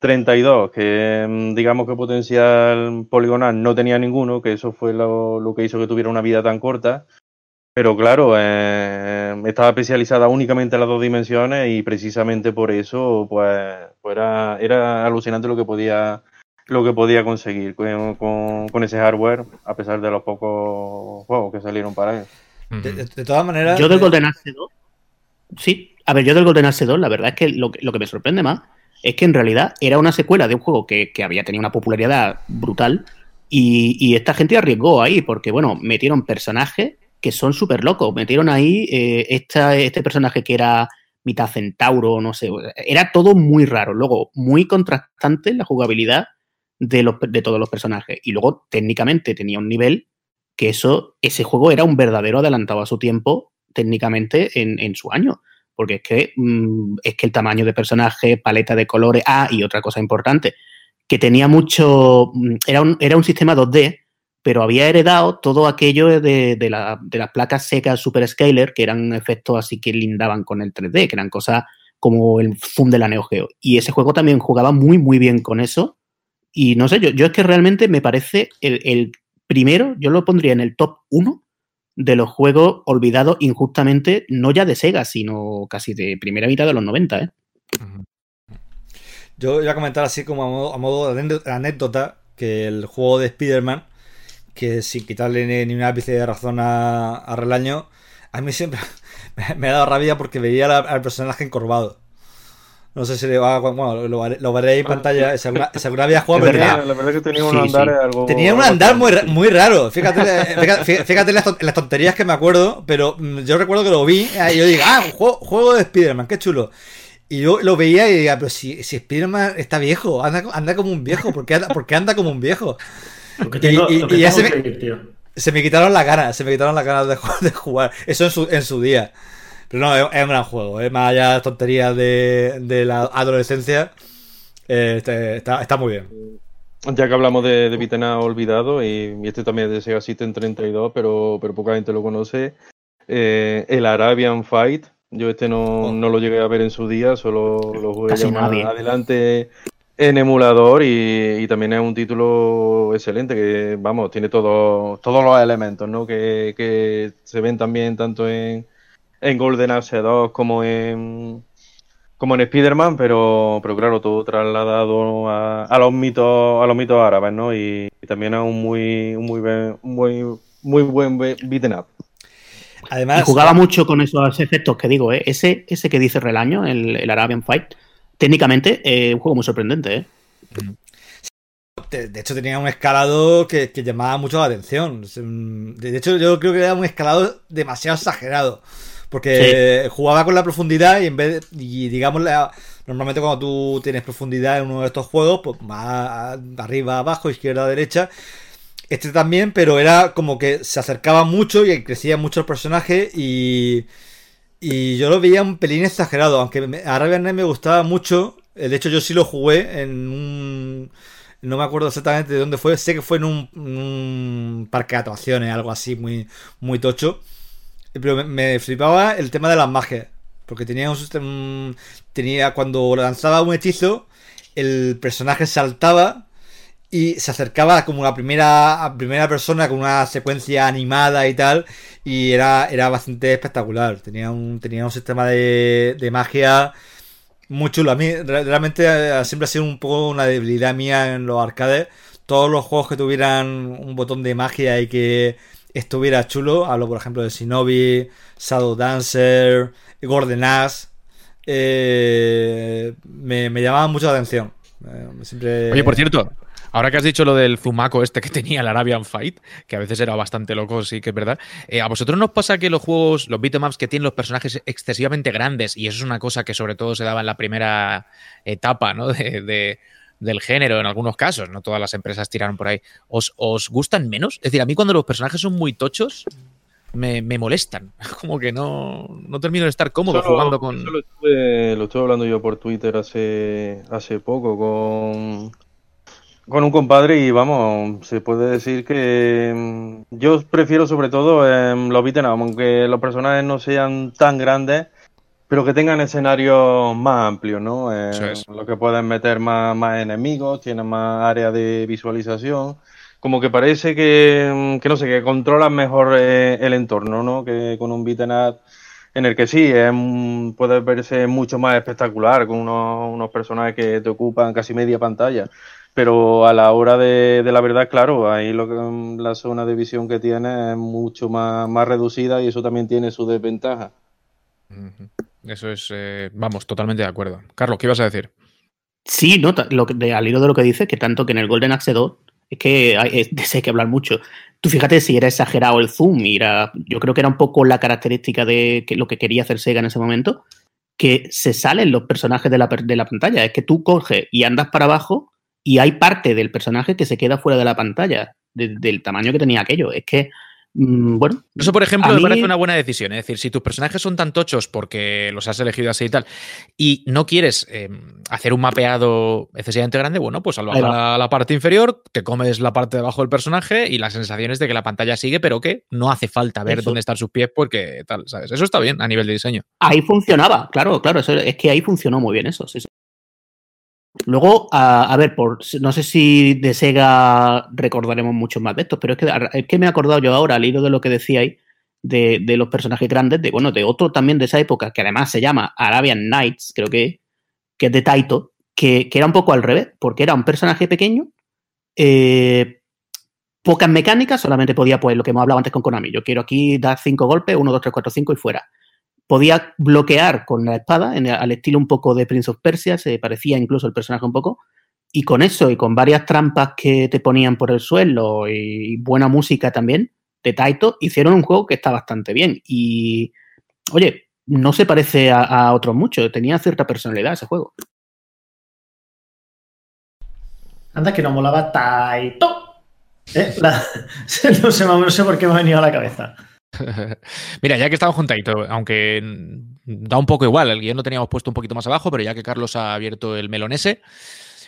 32, que mm, digamos que potencial poligonal no tenía ninguno, que eso fue lo, lo que hizo que tuviera una vida tan corta. Pero claro, eh, estaba especializada únicamente en las dos dimensiones y precisamente por eso, pues, pues era, era alucinante lo que podía lo que podía conseguir con, con- con ese hardware, a pesar de los pocos juegos que salieron para él. De, de- de todas maneras. Yo del eh, Golden Axe 2, sí, a ver, yo del Golden Axe 2, la verdad es que lo, que lo que me sorprende más es que en realidad era una secuela de un juego que, que había tenido una popularidad brutal y, y esta gente arriesgó ahí, porque bueno, metieron personajes que son súper locos, metieron ahí eh, esta- este personaje que era mitad centauro, no sé, era todo muy raro, luego muy contrastante la jugabilidad de, los, de todos los personajes y luego técnicamente tenía un nivel que eso, ese juego era un verdadero adelantado a su tiempo técnicamente en, en su año. Porque es que, mm, es que el tamaño de personaje, paleta de colores, ah, y otra cosa importante, que tenía mucho, mm, era un, era un sistema 2D, pero había heredado todo aquello de, de, la- de las placas secas Super Scaler, que eran efectos así que lindaban con el 3D, que eran cosas como el zoom de la Neo Geo. Y ese juego también jugaba muy, muy bien con eso. Y no sé, yo, yo es que realmente me parece el, el primero, yo lo pondría en el top 1 de los juegos olvidados injustamente, no ya de Sega, sino casi de primera mitad de los 90, ¿eh? Yo voy a comentar así como a modo, de anécdota- que el juego de Spider-Man, que sin quitarle ni, ni un ápice de razón a, a Relaño, a mí siempre me, ha dado rabia porque veía al personaje encorvado. No sé si le va bueno, lo, lo veré en pantalla. Si alguna, si alguna había jugado, pero verdad. tenía, la verdad que tenía Sí, algo. tenía un andar muy, muy raro. Fíjate, fíjate, las, tonterías que me acuerdo, pero mm, yo recuerdo que lo vi eh, y yo digo, ah, un juego, juego de Spider-Man, qué chulo. Y yo lo veía y decía, pero si, si Spider-Man está viejo, anda, anda como un viejo, ¿por qué anda, por qué anda como un viejo? Tengo, Y- ya se me- que ir, tío. Se me quitaron las ganas, se me quitaron las ganas de, de jugar. Eso en su, en su día. Pero no, es, es un gran juego, ¿eh? más allá de las tonterías de, de la adolescencia, eh, este- está, está muy bien. Ya que hablamos de, de up olvidado, y, y este también es de Sega System 32, pero, pero poca gente lo conoce, eh, el Arabian Fight. Yo este no, Oh. no lo llegué a ver en su día, solo lo jugué ya más nadie. adelante en emulador y, y también es un título excelente que, vamos, tiene todo- todos los elementos, ¿no? Que, que se ven también tanto en, en Golden Axe 2 como en como en Spider-Man, pero, pero claro, todo trasladado a, a los mitos a los mitos árabes, ¿no? Y, y también a un muy un muy buen- muy muy buen be- beaten up. Además, Y jugaba mucho con esos efectos que digo, ¿eh? Ese, ese que dice Relaño, el, el Arabian Fight, técnicamente es un juego muy sorprendente, ¿eh? De, de hecho, tenía un escalado que, que llamaba mucho la atención. Mm, De hecho, yo creo que era un escalado demasiado exagerado. Porque jugaba con la profundidad y en vez de, y digamos, la- normalmente cuando tú tienes profundidad en uno de estos juegos, pues más arriba, abajo, izquierda, derecha. Este también, pero era como que se acercaba mucho y crecía mucho el personaje y, y yo lo veía un pelín exagerado, aunque Arabian Night me gustaba mucho. De hecho, yo sí lo jugué en un, No me acuerdo exactamente de dónde fue. Sé que fue en un, parque de atracciones, algo así muy, muy tocho. Pero me, flipaba el tema de las magias. Porque tenía un sistema. Tenía. Cuando lanzaba un hechizo, el personaje saltaba y se acercaba como la primera, primera persona con una secuencia animada y tal. Y era, era bastante espectacular. Tenía un, tenía un sistema de, de magia muy chulo. A mí realmente eh, siempre ha sido un poco una debilidad mía en los arcades. Todos los juegos que tuvieran un botón de magia y que estuviera chulo. Hablo, por ejemplo, de Shinobi, Shadow Dancer, Golden Axe. Eh, me, me llamaban mucho la atención. Eh, Oye, por cierto, Ahora que has dicho lo del Zumaco este que tenía el Arabian Fight, que a veces era bastante loco, sí que es verdad. Eh, ¿A vosotros nos pasa que los juegos, los beatemaps que tienen los personajes excesivamente grandes, y eso es una cosa que sobre todo se daba en la primera etapa ¿no? de, del género en algunos casos, no todas las empresas tiraron por ahí, ¿os, os gustan menos? Es decir, a mí cuando los personajes son muy tochos, me, molestan. Como que no, no termino de estar cómodo jugando con. lo, estuve, lo estuve hablando yo por Twitter hace, hace poco con, con un compadre y vamos, se puede decir que mm, yo prefiero sobre todo los beat'em aunque los personajes no sean tan grandes, pero que tengan escenarios más amplios, ¿no? Eh, lo que pueden meter más, más enemigos, tienen más área de visualización, como que parece que, mm, que no sé, que controlan mejor eh, el entorno, ¿no? Que con un beat'em up en el que sí, es, puede verse mucho más espectacular, con unos, unos personajes que te ocupan casi media pantalla pero a la hora de, la verdad, claro, ahí lo que, la zona de visión que tiene es mucho más, más reducida y eso también tiene su desventaja. Eso es, eh, vamos, totalmente de acuerdo. Carlos, ¿qué ibas a decir? Sí, no, lo de, al hilo de lo que dice, que tanto que en el Golden Axe 2 es que hay, hay que hablar mucho. Tú fíjate si era exagerado el zoom, era, yo creo que era un poco la característica de que lo que quería hacer Sega en ese momento, que se salen los personajes de la, de la pantalla. Es que tú coges y andas para abajo y hay parte del personaje que se queda fuera de la pantalla, del tamaño que tenía aquello. Es que, bueno. Eso, por ejemplo, me parece una buena decisión. Es decir, si tus personajes son tan tochos porque los has elegido así y tal, y no quieres em, hacer un mapeado excesivamente grande, bueno, pues al bajar a la parte inferior, te comes la parte de abajo del personaje y la sensación es de que la pantalla sigue, pero que no hace falta ver dónde están sus pies porque tal, ¿sabes? Eso está bien a nivel de diseño. Ahí funcionaba, claro, claro. es que ahí funcionó muy bien eso. Sí, sí. Luego, a, ver, por, no sé si de Sega recordaremos mucho más de estos, pero es que, es que me he acordado yo ahora, al hilo de lo que decíais, de, de, los personajes grandes, de bueno, de otro también de esa época, que además se llama Arabian Nights, creo que, que es de Taito, que, que era un poco al revés, porque era un personaje pequeño, eh, pocas mecánicas, solamente podía, pues lo que hemos hablado antes con Konami, yo quiero aquí dar cinco golpes, uno, dos, tres, cuatro, cinco y fuera podía bloquear con la espada, al estilo un poco de Prince of Persia, se parecía incluso el personaje un poco, y con eso y con varias trampas que te ponían por el suelo y buena música también de Taito, hicieron un juego que está bastante bien. Y, oye, no se parece a, otros mucho, tenía cierta personalidad ese juego. Anda que no molaba Taito. ¿Eh? no, sé, no sé por qué me ha venido a la cabeza. Mira, ya que estamos juntaditos, aunque da un poco igual, el guion lo teníamos puesto un poquito más abajo, pero ya que Carlos ha abierto el melón ese,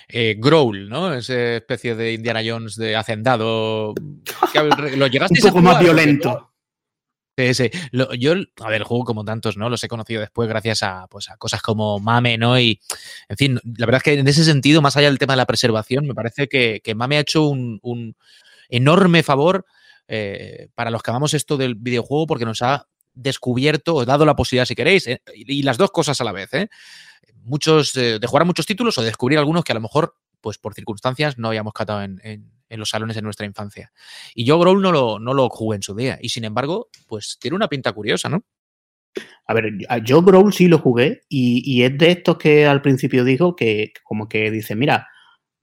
eh, Growl, ¿no? Esa especie de Indiana Jones de hacendado. ¿Lo llegaste un poco más violento. Sí, sí. yo, a ver, el juego como tantos, ¿no? Los he conocido después gracias a, pues, a cosas como Mame, ¿no? Y, en fin, la verdad es que en ese sentido, más allá del tema de la preservación, me parece que, Mame ha hecho un, un enorme favor eh, para los que amamos esto del videojuego porque nos ha descubierto o dado la posibilidad, si queréis, eh, y las dos cosas a la vez, ¿eh? Muchos, de jugar a muchos títulos o descubrir algunos que a lo mejor, pues por circunstancias, no habíamos catado en, los salones de nuestra infancia. Y yo Growl no lo, no lo jugué en su día, y sin embargo, pues tiene una pinta curiosa, ¿no? A ver, yo Growl sí lo jugué y, y, es de estos que al principio digo que como que dice, mira,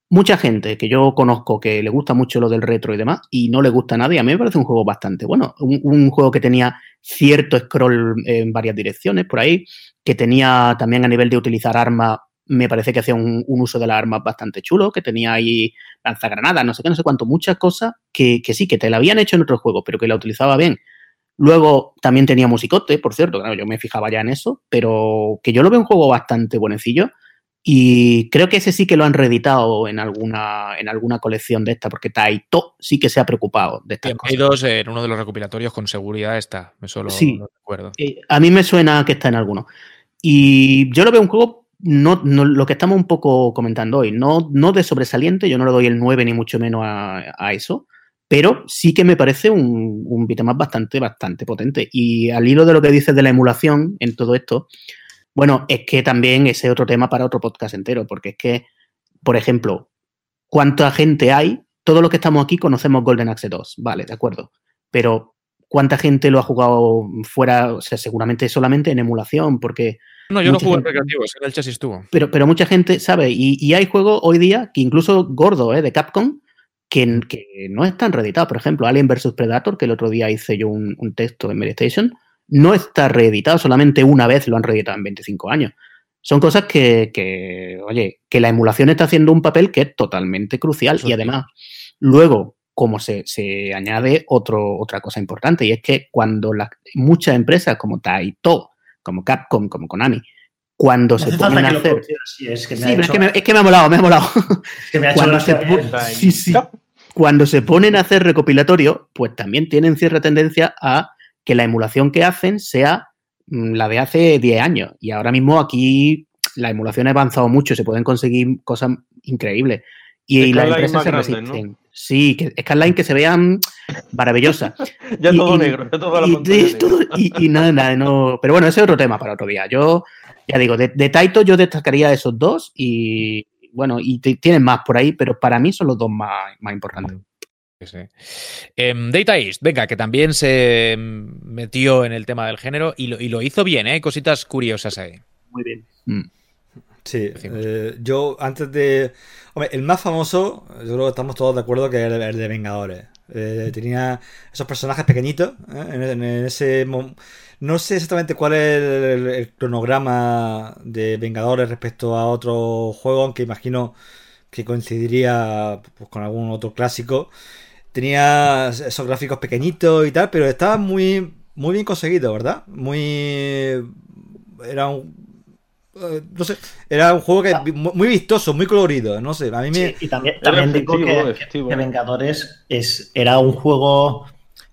mucha gente que yo conozco que le gusta mucho lo del retro y demás y no le gusta nada y a mí me parece un juego bastante bueno. Un, juego que tenía cierto scroll en varias direcciones por ahí, que tenía también a nivel de utilizar armas, me parece que hacía un, uso de las armas bastante chulo, que tenía ahí lanzagranadas, no sé qué, no sé cuánto, muchas cosas que, que sí, que te la habían hecho en otro juego, pero que la utilizaba bien. Luego también tenía musicote, por cierto, claro, yo me fijaba ya en eso, pero que yo lo veo un juego bastante buenecillo Y creo que ese sí que lo han reeditado en alguna, en alguna colección de esta, porque Taito sí que se ha preocupado de estas En cosas. Play 2, en uno de los recopilatorios, con seguridad está. Eso lo, Sí. lo recuerdo. Eh, a mí me suena que está en alguno. Y yo lo veo un juego, no, no- lo que estamos un poco comentando hoy, no, no de sobresaliente, yo no le doy el 9 ni mucho menos a, a eso, pero sí que me parece un, un bastante, bastante potente. Y al hilo de lo que dices de la emulación en todo esto, bueno, es que también ese es otro tema para otro podcast entero, porque es que, por ejemplo, ¿cuánta gente hay? Todos los que estamos aquí conocemos Golden Axe 2, vale, de acuerdo, pero ¿cuánta gente lo ha jugado fuera? O sea, seguramente solamente en emulación, porque No, yo no jugué en recreativo, en el chasis estuvo. pero, pero mucha gente sabe, y, y hay juegos hoy día que incluso gordo, ¿eh? de Capcom, que, que no están reeditados. Por ejemplo, Alien vs Predator, que el otro día hice yo un, un texto en Meditation, no está reeditado, solamente una vez lo han reeditado en 25 años. Son cosas que, que, oye, que la emulación está haciendo un papel que es totalmente crucial. Eso y sí. además, luego, como se, se añade otro, otra cosa importante, y es que cuando las, muchas empresas como Taito, como Capcom, como Konami, cuando No se ponen a hacer es que me Sí, ha pero es hecho- que, me, es que me ha molado, me ha molado. es que me ha hecho Cuando se, eh. sí, sí. Cuando se ponen a hacer recopilatorio, pues también tienen cierta tendencia a que la emulación que hacen sea mm, la de hace 10 años. Y ahora mismo aquí la emulación ha avanzado mucho, se pueden conseguir cosas increíbles. Y, y las empresas se grande, resisten. Sí, que Skyline que se vean maravillosas. Ya Y- todo y- negro, ya toda la y, todo- y- y nada, nada, no. Pero bueno, ese es otro tema para otro día. Yo, ya digo, de, de Taito yo destacaría esos dos y bueno, y tienen más por ahí, pero para mí son los dos más, más importantes. Sí, sí. Em, Data East, venga, que también se em, metió en el tema del género y lo, y lo hizo bien, ¿eh? Hay cositas curiosas ahí. Muy bien. Mm. Sí, eh, yo antes de... Hombre, el más famoso, yo creo que estamos todos de acuerdo que era el de Vengadores. Eh, tenía esos personajes pequeñitos ¿eh? en, en ese... No sé exactamente cuál es el, el cronograma de Vengadores respecto a otro juego, aunque imagino que coincidiría pues, con algún otro clásico. Tenía esos gráficos pequeñitos y tal, pero estaba muy, muy bien conseguido, ¿verdad? Muy... Era un... eh, No sé, era un juego que muy muy vistoso, muy colorido, no sé, a mí me... Sí, y también, también digo que, que Vengadores es, era un juego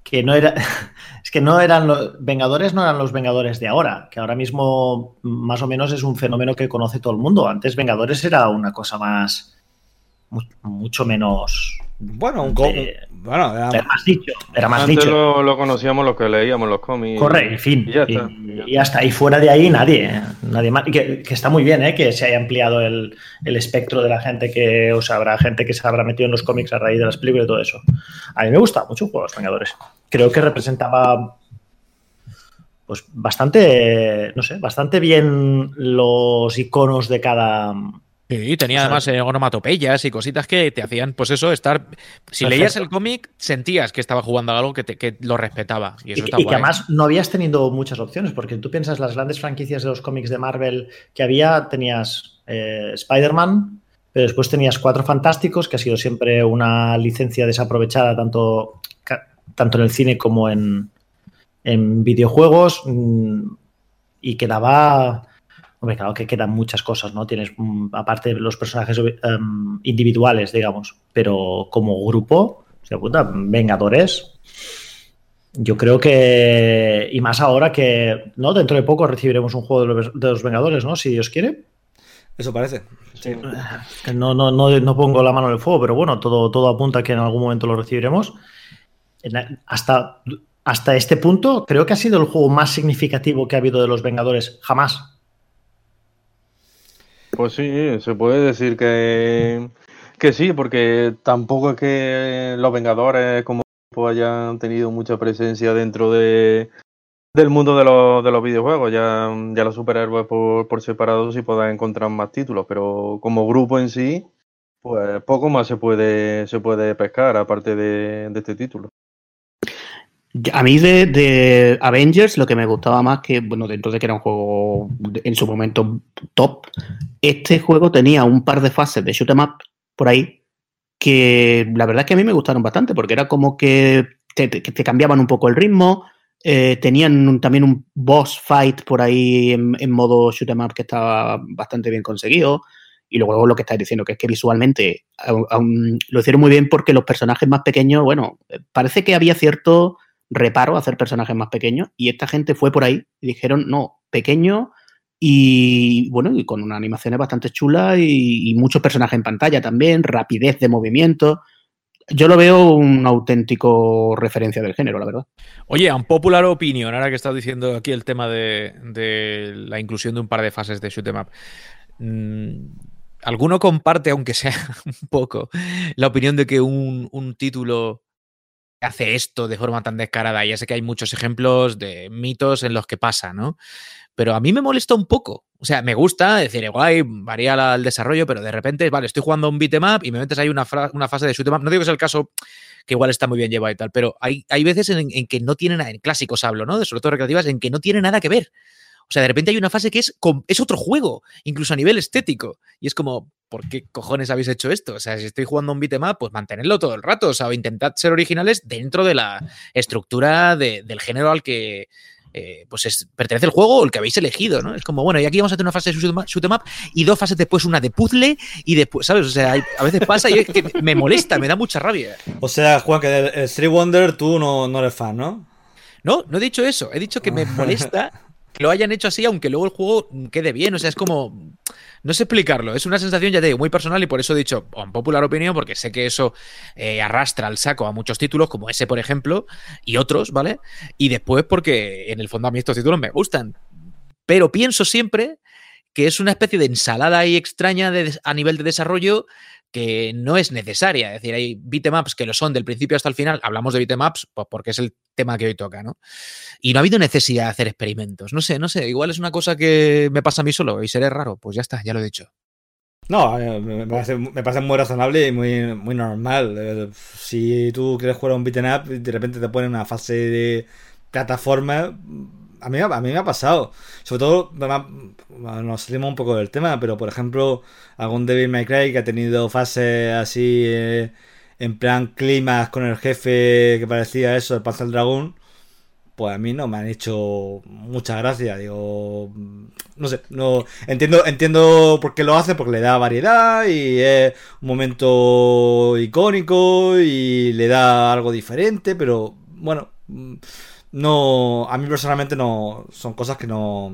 que no era. Es que no eran los. Vengadores no eran los Vengadores de ahora, que ahora mismo más o menos es un fenómeno que conoce todo el mundo. Antes Vengadores era una cosa más. mu- mucho menos. Bueno, un Eh, bueno, era- Era más nicho. Era más Antes nicho. lo, lo conocíamos los que leíamos los cómics. Corre, en fin. Y ya está. Y, y ya está. Y fuera de ahí nadie. ¿eh? Nadie más. Y que, que está muy bien, ¿eh? Que se haya ampliado el, el espectro de la gente que. O sea, habrá gente que se habrá metido en los cómics a raíz de las películas y todo eso. A mí me gusta mucho Juegos Vengadores. Creo que representaba. Pues bastante. No sé, bastante bien los iconos de cada. Sí, tenía O sea, además eh, onomatopeyas y cositas que te hacían, pues eso, estar. Si Perfecto. leías el cómic, sentías que estaba jugando a algo que, te- que lo respetaba. Y Y, eso que- está y que además no habías tenido muchas opciones, porque tú piensas las grandes franquicias de los cómics de Marvel que había, tenías eh, Spider-Man, pero después tenías Cuatro Fantásticos, que ha sido siempre una licencia desaprovechada tanto, tanto en el cine como en, en videojuegos, mm, y quedaba... Hombre, claro que quedan muchas cosas, ¿no? Tienes, mm, aparte de los personajes em, individuales, digamos, pero como grupo, o sea, puta, Vengadores, yo creo que, y más ahora que, ¿no? Dentro de poco recibiremos un juego de los, de los Vengadores, ¿no? Si Dios quiere. eso parece. Sí. No, no, no, no pongo la mano en el fuego, pero bueno, todo, todo apunta a que en algún momento lo recibiremos. Hasta, hasta este punto, creo que ha sido el juego más significativo que ha habido de los Vengadores jamás. Pues sí, se puede decir que, que sí, porque tampoco es que los Vengadores como grupo hayan tenido mucha presencia dentro de, del mundo de los, de los videojuegos. Ya, ya los superhéroes por, por separado sí puedan encontrar más títulos, pero como grupo en sí, pues poco más se puede, se puede pescar aparte de este título. A mí de, de Avengers lo que me gustaba más que, bueno, dentro de que era un juego en su momento top, este juego tenía un par de fases de shoot 'em up por ahí que la verdad es que a mí me gustaron bastante porque era como que te, te- cambiaban un poco el ritmo, eh, tenían también un boss fight por ahí en, modo shoot 'em up que estaba bastante bien conseguido. Y luego lo que estáis diciendo, que es que visualmente lo hicieron muy bien porque los personajes más pequeños, bueno, parece que había cierto reparo a hacer personajes más pequeños y esta gente fue por ahí y dijeron, no, pequeño y bueno, y con una animaciones bastante chula y, muchos personajes en pantalla también, rapidez de movimiento. Yo lo veo un auténtico referencia del género, la verdad. Oye, un popular opinion, ahora que estás diciendo aquí el tema de, la inclusión de un par de fases de shoot em up. Mm, ¿Alguno comparte, aunque sea un poco, la opinión de que un título hace esto de forma tan descarada? Ya sé que hay muchos ejemplos de mitos en los que pasa, ¿no? pero a mí me molesta un poco. O sea, me gusta decir, guay, varía el desarrollo, pero de repente, vale, estoy jugando un beatmap y me metes ahí una, una fase de shoot'em. No digo que sea el caso que igual está muy bien llevado y tal, pero hay, hay veces en, en, que no tienen, en clásicos hablo, ¿no? De sobre todo recreativas, en que no tiene nada que ver. O sea, de repente hay una fase que es, es otro juego, incluso a nivel estético. Y es como, ¿por qué cojones habéis hecho esto? O sea, si estoy jugando un beatmap, pues mantenerlo todo el rato. O sea, intentad ser originales dentro de la estructura de, del género al que, eh, pues es, pertenece al juego o el que habéis elegido, ¿no? Es como, bueno, y aquí vamos a tener una fase de shoot em up y dos fases después, una de puzzle y después, ¿sabes? O sea, hay, a veces pasa y es que me molesta, me da mucha rabia. O sea, Juan, que el, el Street Wonder tú no, no eres fan, ¿no? No, no he dicho eso. He dicho que me molesta que lo hayan hecho así, aunque luego el juego quede bien. O sea, es como. No sé explicarlo. Es una sensación, ya te digo, muy personal y por eso he dicho, en popular opinión, porque sé que eso eh, arrastra al saco a muchos títulos, como ese, por ejemplo, y otros, ¿vale? Y después porque en el fondo a mí estos títulos me gustan. Pero pienso siempre que es una especie de ensalada ahí extraña de, a nivel de desarrollo que no es necesaria. Es decir, hay beatemaps que lo son del principio hasta el final. Hablamos de beatemaps pues porque es el tema que hoy toca, ¿no? Y no ha habido necesidad de hacer experimentos. No sé, no sé. Igual es una cosa que me pasa a mí solo y seré raro. Pues ya está, ya lo he dicho. No, me parece, muy razonable y muy, normal. Si tú quieres jugar a un beat'em up de repente te ponen una fase de plataforma, a mí, a mí me ha pasado. Sobre todo, nos salimos un poco del tema, pero por ejemplo, algún Devil May Cry que ha tenido fases así eh, en plan climas con el jefe que parecía eso, el Panzer Dragón, pues a mí no me han hecho mucha gracia. Digo, no sé, no entiendo, entiendo por qué lo hace, porque le da variedad y es un momento icónico y le da algo diferente, pero bueno no, a mí personalmente no, son cosas que no,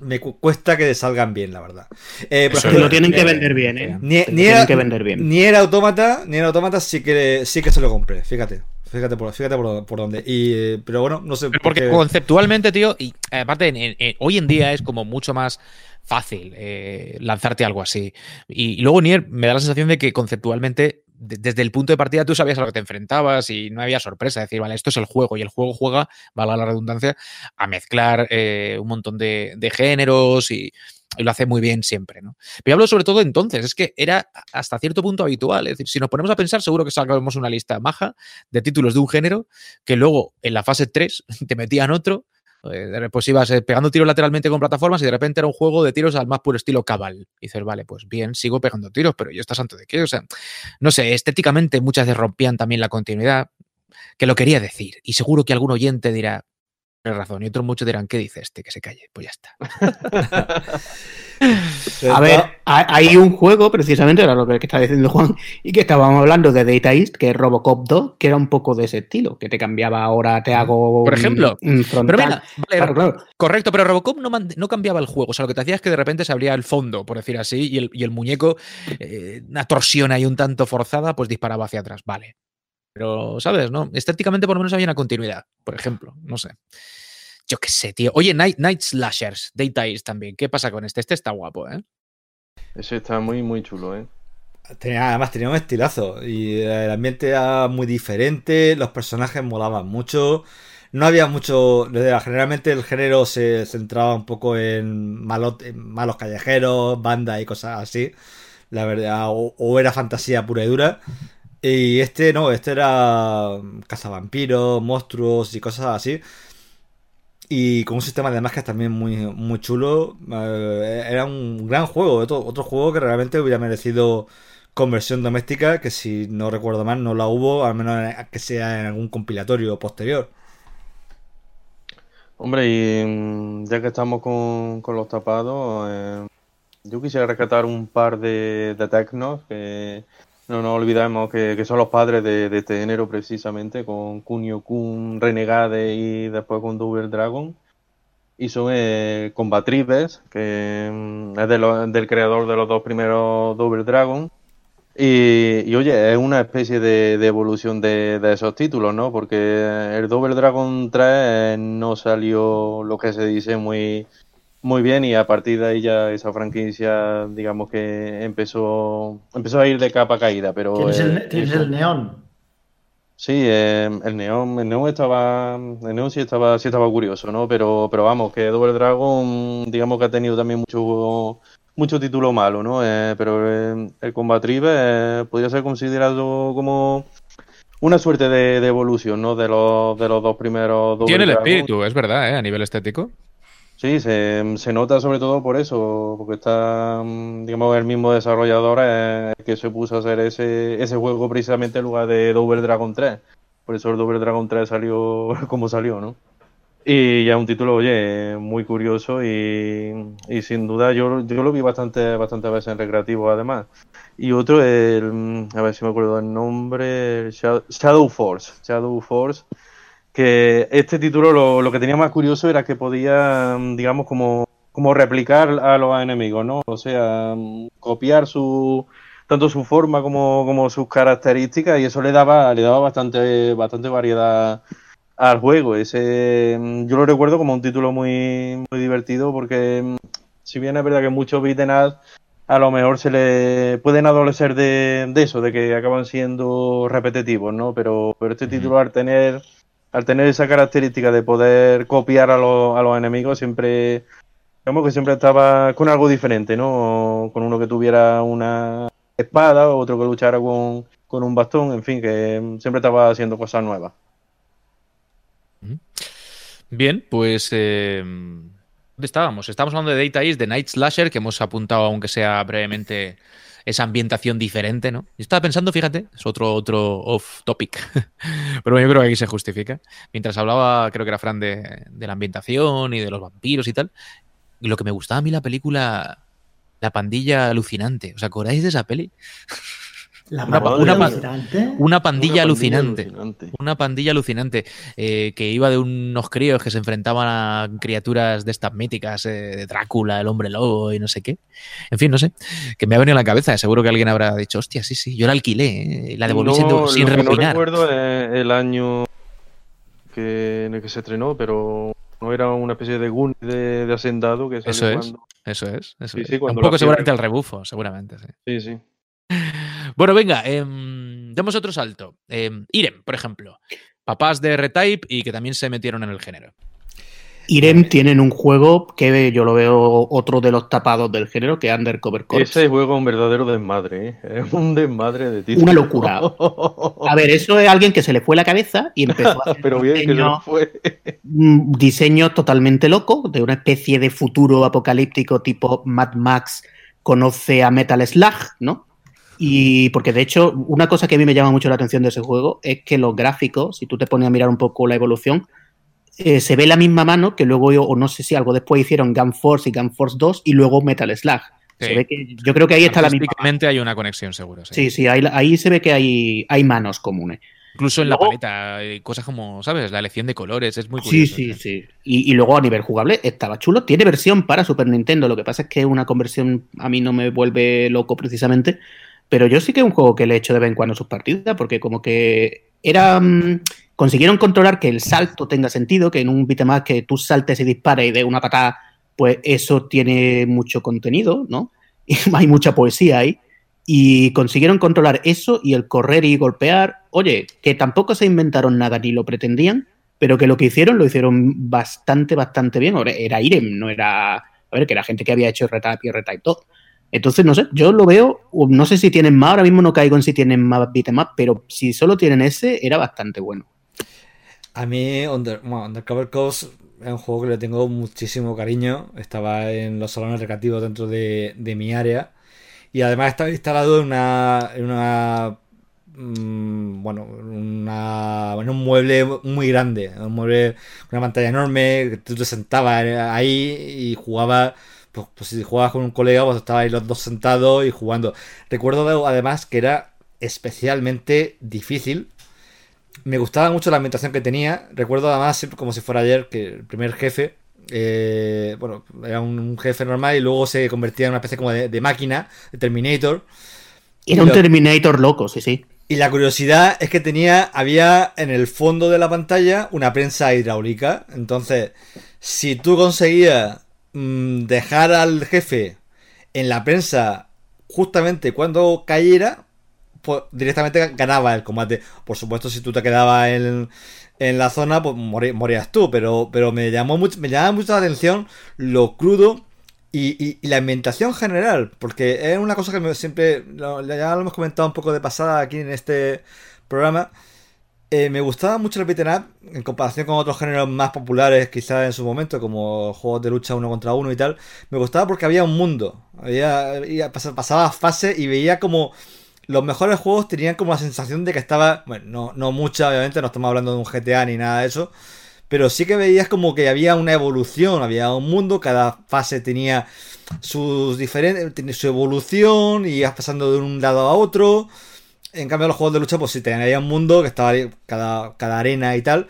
me cuesta que salgan bien, la verdad. Eh, lo tienen que vender bien, ¿eh? Ni, ni era, que vender bien. Ni era autómata, ni era autómata sí que, sí que se lo compré, fíjate. Fíjate por, fíjate por, por dónde. Y, eh, pero bueno, no sé. Porque por conceptualmente, tío, y aparte, en, en, hoy en día es como mucho más fácil eh, lanzarte algo así. Y, y, luego Nier me da la sensación de que conceptualmente desde el punto de partida tú sabías a lo que te enfrentabas y no había sorpresa. Decir, vale, esto es el juego y el juego juega, valga la redundancia, a mezclar eh, un montón de, géneros y, y, lo hace muy bien siempre, ¿no? Pero hablo sobre todo entonces, es que era hasta cierto punto habitual. Es decir, si nos ponemos a pensar, seguro que sacamos una lista maja de títulos de un género que luego en la fase 3 te metían otro pues ibas eh, pegando tiros lateralmente con plataformas y de repente era un juego de tiros al más puro estilo cabal. Y dices, vale, pues bien, sigo pegando tiros, pero yo está santo de qué. O sea, no sé, estéticamente muchas veces rompían también la continuidad, que lo quería decir. Y seguro que algún oyente dirá, tienes razón, y otros muchos dirán, ¿qué dice este? Que se calle. Pues ya está. A ver, hay un juego, precisamente, era lo que está diciendo Juan, y que estábamos hablando de Data East, que es Robocop 2, que era un poco de ese estilo, que te cambiaba ahora, te hago. Por ejemplo, un frontal. Pero mira, vale, claro, claro. correcto, pero Robocop no, no, cambiaba el juego. O sea, lo que te hacía es que de repente se abría el fondo, por decir así, y el, y el muñeco, eh, una torsión ahí un tanto forzada, pues disparaba hacia atrás. Vale. Pero, ¿sabes? No? Estéticamente, por lo menos había una continuidad, por ejemplo. No sé. Yo qué sé, tío. Oye, Night, Night Slashers, Data East también. ¿Qué pasa con este? Este está guapo, ¿eh? Ese está muy, muy chulo, ¿eh? Tenía, además tenía un estilazo y el ambiente era muy diferente, los personajes molaban mucho, no había mucho, generalmente el género se centraba un poco en, malot, en malos callejeros, bandas y cosas así, la verdad, o, era fantasía pura y dura. Y este no, este era cazavampiros, monstruos y cosas así. Y con un sistema de máscaras también muy, muy chulo. Eh, era un gran juego. Otro, otro juego que realmente hubiera merecido conversión doméstica, que si no recuerdo mal no la hubo, al menos que sea en algún compilatorio posterior. Hombre, y mm, ya que estamos con, con los tapados, eh, yo quisiera rescatar un par de, de Tecnos que no nos olvidemos que, son los padres de, este género precisamente, con Kunio Kun, Renegade y después con Double Dragon. Y son eh, Combatribes, que mm, es del creador de los dos primeros Double Dragon. Y, oye, es una especie de, evolución de, esos títulos, ¿no? Porque el Double Dragon 3 no salió lo que se dice muy, muy bien y a partir de ahí ya esa franquicia, digamos que empezó empezó a ir de capa caída, pero... Tienes, el, el neón. Sí, em, el neón, el neón estaba, el neón sí estaba, sí estaba curioso, ¿no? Pero, pero vamos, que Double Dragon, digamos que ha tenido también mucho, mucho título malo, ¿no? Eh, pero em, el Combat eh, podría ser considerado como una suerte de, evolución, ¿no? De los, de los dos primeros. Tiene el espíritu, es verdad, ¿eh? A nivel estético. Sí, se, nota sobre todo por eso, porque está, mm, digamos, el mismo desarrollador que se puso a hacer ese, ese juego precisamente en lugar de Double Dragon 3. Por eso el Double Dragon 3 salió como salió, ¿no? Y ya un título, oye, muy curioso y, y sin duda yo, yo lo vi bastante, bastante veces en recreativo además. Y otro, el, mm, a ver si me acuerdo el nombre, Shadow Force. Shadow Force que este título lo, lo, que tenía más curioso era que podía, digamos, como, como replicar a los enemigos, ¿no? O sea, copiar su tanto su forma como, como sus características y eso le daba, le daba bastante, bastante variedad al juego. Ese, yo lo recuerdo como un título muy, muy divertido porque si bien es verdad que muchos beaten a lo mejor se le pueden adolecer de, de, eso, de que acaban siendo repetitivos, ¿no? Pero, pero este título al tener al tener esa característica de poder copiar a, a los enemigos, siempre, digamos que siempre estaba con algo diferente, ¿no? Con uno que tuviera una espada, otro que luchara con, un bastón, en fin, que siempre estaba haciendo cosas nuevas. Bien, pues... Eh, ¿Dónde estábamos? Estamos hablando de Data East, de Night Slasher, que hemos apuntado, aunque sea brevemente, esa ambientación diferente, ¿no? Y estaba pensando, fíjate, es otro, otro off topic, pero yo creo que aquí se justifica. Mientras hablaba, creo que era Fran, de, de la ambientación y de los vampiros y tal, y lo que me gustaba a mí la película, La pandilla alucinante, ¿os acordáis de esa peli? Una, pandilla alucinante. Una pandilla alucinante. Eh, que iba de unos críos que se enfrentaban a criaturas de estas míticas, eh, de Drácula, el hombre lobo y no sé qué. En fin, no sé. Que me ha venido a la cabeza. Seguro que alguien habrá dicho, hostia, sí, sí, yo la alquilé. Eh, la devolví sin, sin No recuerdo el año que, en el que se estrenó, pero no era una especie de gun de, de hacendado que eso es, eso es, eso es. Un poco seguramente al rebufo, seguramente, sí. Sí, sí. Bueno, venga, eh, demos otro salto. Em, Irem, por ejemplo. Papás de Retype y que también se metieron en el género. Irem tienen un juego que yo lo veo otro de los tapados del género, que es Undercover Corps. Ese juego es un verdadero desmadre, ¿eh? es un desmadre de título. Una locura. A ver, eso es alguien que se le fue la cabeza y empezó a hacer Pero bien que no fue. un diseño totalmente loco, de una especie de futuro apocalíptico tipo Mad Max conoce a Metal Slug, ¿no? Y porque de hecho, una cosa que a mí me llama mucho la atención de ese juego es que los gráficos, si tú te pones a mirar un poco la evolución, eh, se ve la misma mano que luego, o no sé si algo después hicieron Gun Force y Gun Force 2 y luego Metal Slug. yo creo que ahí está la misma. hay una conexión, seguro. Sí, sí, ahí, se ve que hay, hay manos comunes. Incluso en la paleta, cosas como, ¿sabes? La elección de colores, es muy curioso. Sí, sí, sí. Y, y, luego a nivel jugable estaba chulo. Tiene versión para Super Nintendo, lo que pasa es que una conversión a mí no me vuelve loco precisamente, pero yo sí que es un juego que le he hecho de vez en cuando sus partidas, porque como que era. Mm, consiguieron controlar que el salto tenga sentido, que en un más que tú saltes y dispares y de una patada, pues eso tiene mucho contenido, ¿no? Y hay mucha poesía ahí. Y consiguieron controlar eso y el correr y golpear. Oye, que tampoco se inventaron nada ni lo pretendían, pero que lo que hicieron lo hicieron bastante, bastante bien. Era Irem, no era. A ver, que era gente que había hecho retap y retap y todo. Entonces, no sé, yo lo veo, no sé si tienen más, ahora mismo no caigo en si tienen más beat'em pero si solo tienen ese, era bastante bueno. A mí, Undercover Coast es un juego que le tengo muchísimo cariño. Estaba en los salones recreativos dentro de, mi área. Y además estaba instalado en una. En mm, bueno, una, en un mueble muy grande. Un mueble, una pantalla enorme. Tú te sentabas ahí y jugabas pues, pues si jugabas con un colega, pues estabais los dos sentados y jugando. Recuerdo además que era especialmente difícil. Me gustaba mucho la ambientación que tenía. Recuerdo además, como si fuera ayer, que el primer jefe, eh, bueno, era un jefe normal y luego se convertía en una especie como de, máquina, de Terminator. Era un Terminator loco, sí, sí. Y la curiosidad es que tenía, había en el fondo de la pantalla una prensa hidráulica. Entonces, si tú conseguías mm, dejar al jefe en la prensa justamente cuando cayera, pues directamente ganaba el combate. Por supuesto, si tú te quedabas en, en la zona, pues morías tú. Pero, pero me llamó mucho, me llamaba mucho la atención lo crudo y, la ambientación general. Porque es una cosa que me, siempre. Ya lo hemos comentado un poco de pasada aquí en este programa. Eh, me gustaba mucho el beat'em up en comparación con otros géneros más populares quizás en su momento, como juegos de lucha uno contra uno y tal. Me gustaba porque había un mundo, había, pasaba fase y veía como los mejores juegos tenían como la sensación de que estaba, bueno, no, no mucha, obviamente, no estamos hablando de un GTA ni nada de eso, pero sí que veías como que había una evolución, había un mundo, cada fase tenía sus diferentes, su evolución ibas pasando de un lado a otro. En cambio, los juegos de lucha, pues sí, tenía un mundo que estaba cada, cada arena y tal.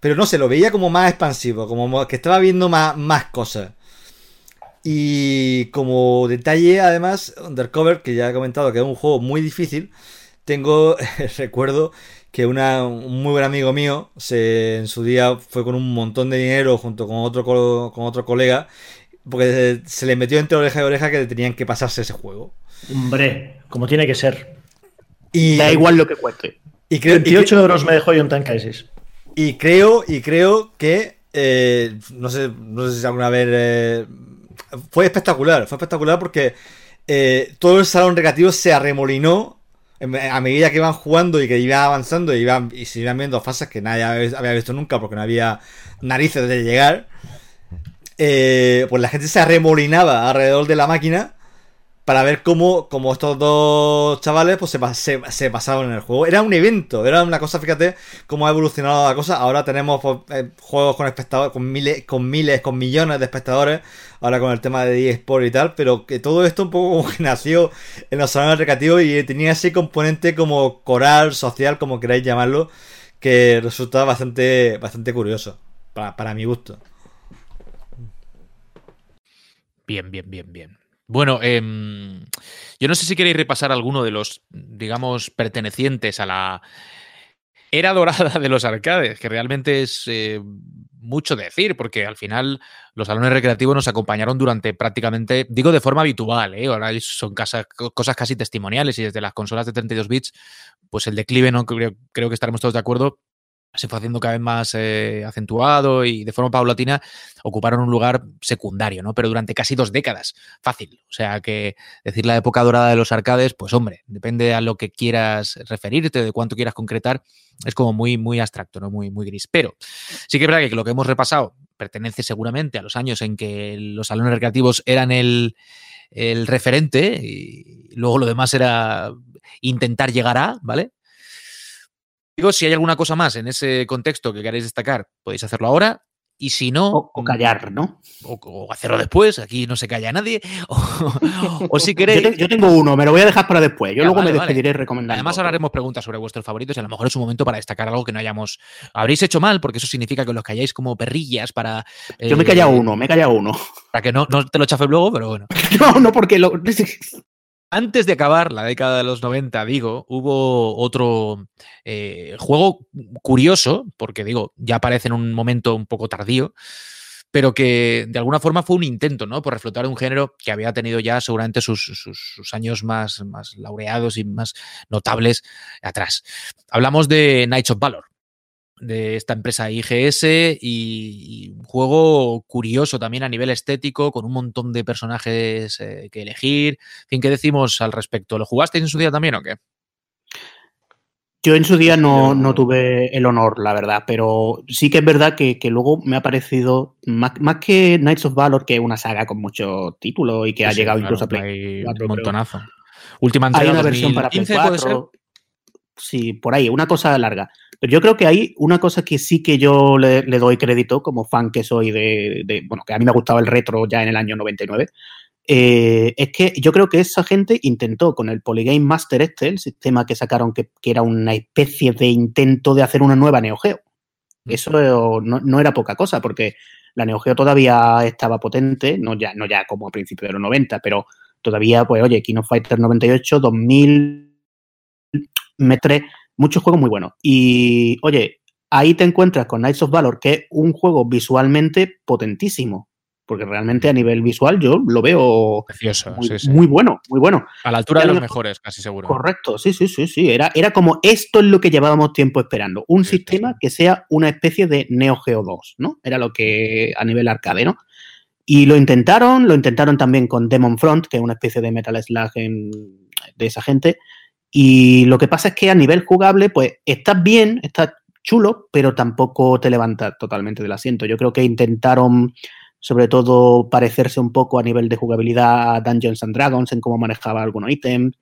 Pero no sé, lo veía como más expansivo, como que estaba viendo más, más cosas. Y como detalle, además, Undercover, que ya he comentado que es un juego muy difícil, tengo recuerdo que un muy buen amigo mío se, en su día fue con un montón de dinero junto con otro, con otro colega, porque se le metió entre oreja y oreja que tenían que pasarse ese juego. Hombre, como tiene que ser. Y, da igual lo que cueste. Y creo, 28 euros me dejó John Crisis. Y creo, y creo que eh, no sé, no sé si alguna vez eh, fue espectacular, fue espectacular porque eh, todo el salón recreativo se arremolinó a medida que iban jugando y que iban avanzando y, iban, y se iban viendo fases que nadie había visto nunca porque no había narices de llegar, eh, pues la gente se arremolinaba alrededor de la máquina para ver cómo, estos dos chavales pues se, se, pasaban en el juego. Era un evento, era una cosa, fíjate cómo ha evolucionado la cosa. Ahora tenemos pues, eh, juegos con espectadores, con miles, con miles, con millones de espectadores, ahora con el tema de eSport y tal, pero que todo esto un poco como que nació en los salones recreativos y tenía ese componente como coral, social, como queráis llamarlo, que resulta bastante, bastante curioso, para mi gusto. Bien, bien, bien, bien. Bueno, em, yo no sé si queréis repasar alguno de los, digamos, pertenecientes a la era dorada de los arcades, que realmente es eh, mucho decir, porque al final los salones recreativos nos acompañaron durante prácticamente, digo de forma habitual, ¿eh? ahora son cosas casi testimoniales y desde las consolas de 32 bits, pues el declive, no creo, creo que estaremos todos de acuerdo, se fue haciendo cada vez más eh, acentuado y de forma paulatina ocuparon un lugar secundario, ¿no? Pero durante casi dos décadas, fácil. O sea que decir la época dorada de los arcades, pues hombre, depende a lo que quieras referirte, de cuánto quieras concretar, es como muy, muy abstracto, ¿no? Muy, muy gris. Pero sí que es verdad que lo que hemos repasado pertenece seguramente a los años en que los salones recreativos eran el, el referente y luego lo demás era intentar llegar a, ¿vale? Digo, si hay alguna cosa más en ese contexto que queráis destacar, podéis hacerlo ahora. Y si no. O, callar, ¿no? O, hacerlo después, aquí no se calla nadie. O, si queréis. Yo, tengo uno, me lo voy a dejar para después. Yo luego me despediré recomendando. Además, ahora haremos preguntas sobre vuestros favoritos y a lo mejor es un momento para destacar algo que no hayamos. Habréis hecho mal, porque eso significa que los calláis como perrillas para. yo me he callado uno, me he callado uno. Para que no, no te lo chafe luego, pero bueno. no, no, porque lo. Antes de acabar la década de los 90, digo, hubo otro eh, juego curioso, porque digo, ya aparece en un momento un poco tardío, pero que de alguna forma fue un intento, ¿no? Por reflotar un género que había tenido ya seguramente sus, sus, años más, más laureados y más notables atrás. Hablamos de Knights of Valor de esta empresa IGS y, un juego curioso también a nivel estético, con un montón de personajes eh, que elegir. En fin, ¿qué decimos al respecto? ¿Lo jugasteis en su día también o qué? Yo en su día no, no, tuve el honor, la verdad, pero sí que es verdad que, luego me ha parecido, más, que Knights of Valor, que es una saga con muchos títulos y que ha llegado incluso a Play. un montonazo. Última entrega Hay una versión para Play 4. Sí, por ahí, una cosa larga. Pero yo creo que hay una cosa que sí que yo le, doy crédito como fan que soy de, de, bueno, que a mí me ha gustado el retro ya en el año 99, eh, es que yo creo que esa gente intentó con el Polygame Master este, el sistema que sacaron que, era una especie de intento de hacer una nueva Neo Geo. Mm. Eso no, era poca cosa, porque la Neo Geo todavía estaba potente, no ya, no ya como a principios de los 90, pero todavía, pues oye, King of Fighters 98, 2000, M3, muchos juegos muy buenos. Y oye, ahí te encuentras con Knights of Valor, que es un juego visualmente potentísimo porque realmente a nivel visual yo lo veo Precioso, muy, muy bueno, muy bueno. A la altura de los mejores, casi seguro. Correcto, sí, sí, sí, sí. Era, era como esto es lo que llevábamos tiempo esperando. Un sistema que sea una especie de Neo Geo 2, ¿no? Era lo que a nivel arcade, ¿no? Y lo intentaron, lo intentaron también con Demon Front, que es una especie de Metal Slug de esa gente. Y lo que pasa es que a nivel jugable, pues está bien, está chulo, pero tampoco te levanta totalmente del asiento. Yo creo que intentaron sobre todo parecerse un poco a nivel de jugabilidad a Dungeons and Dragons en cómo manejaba algunos ítems.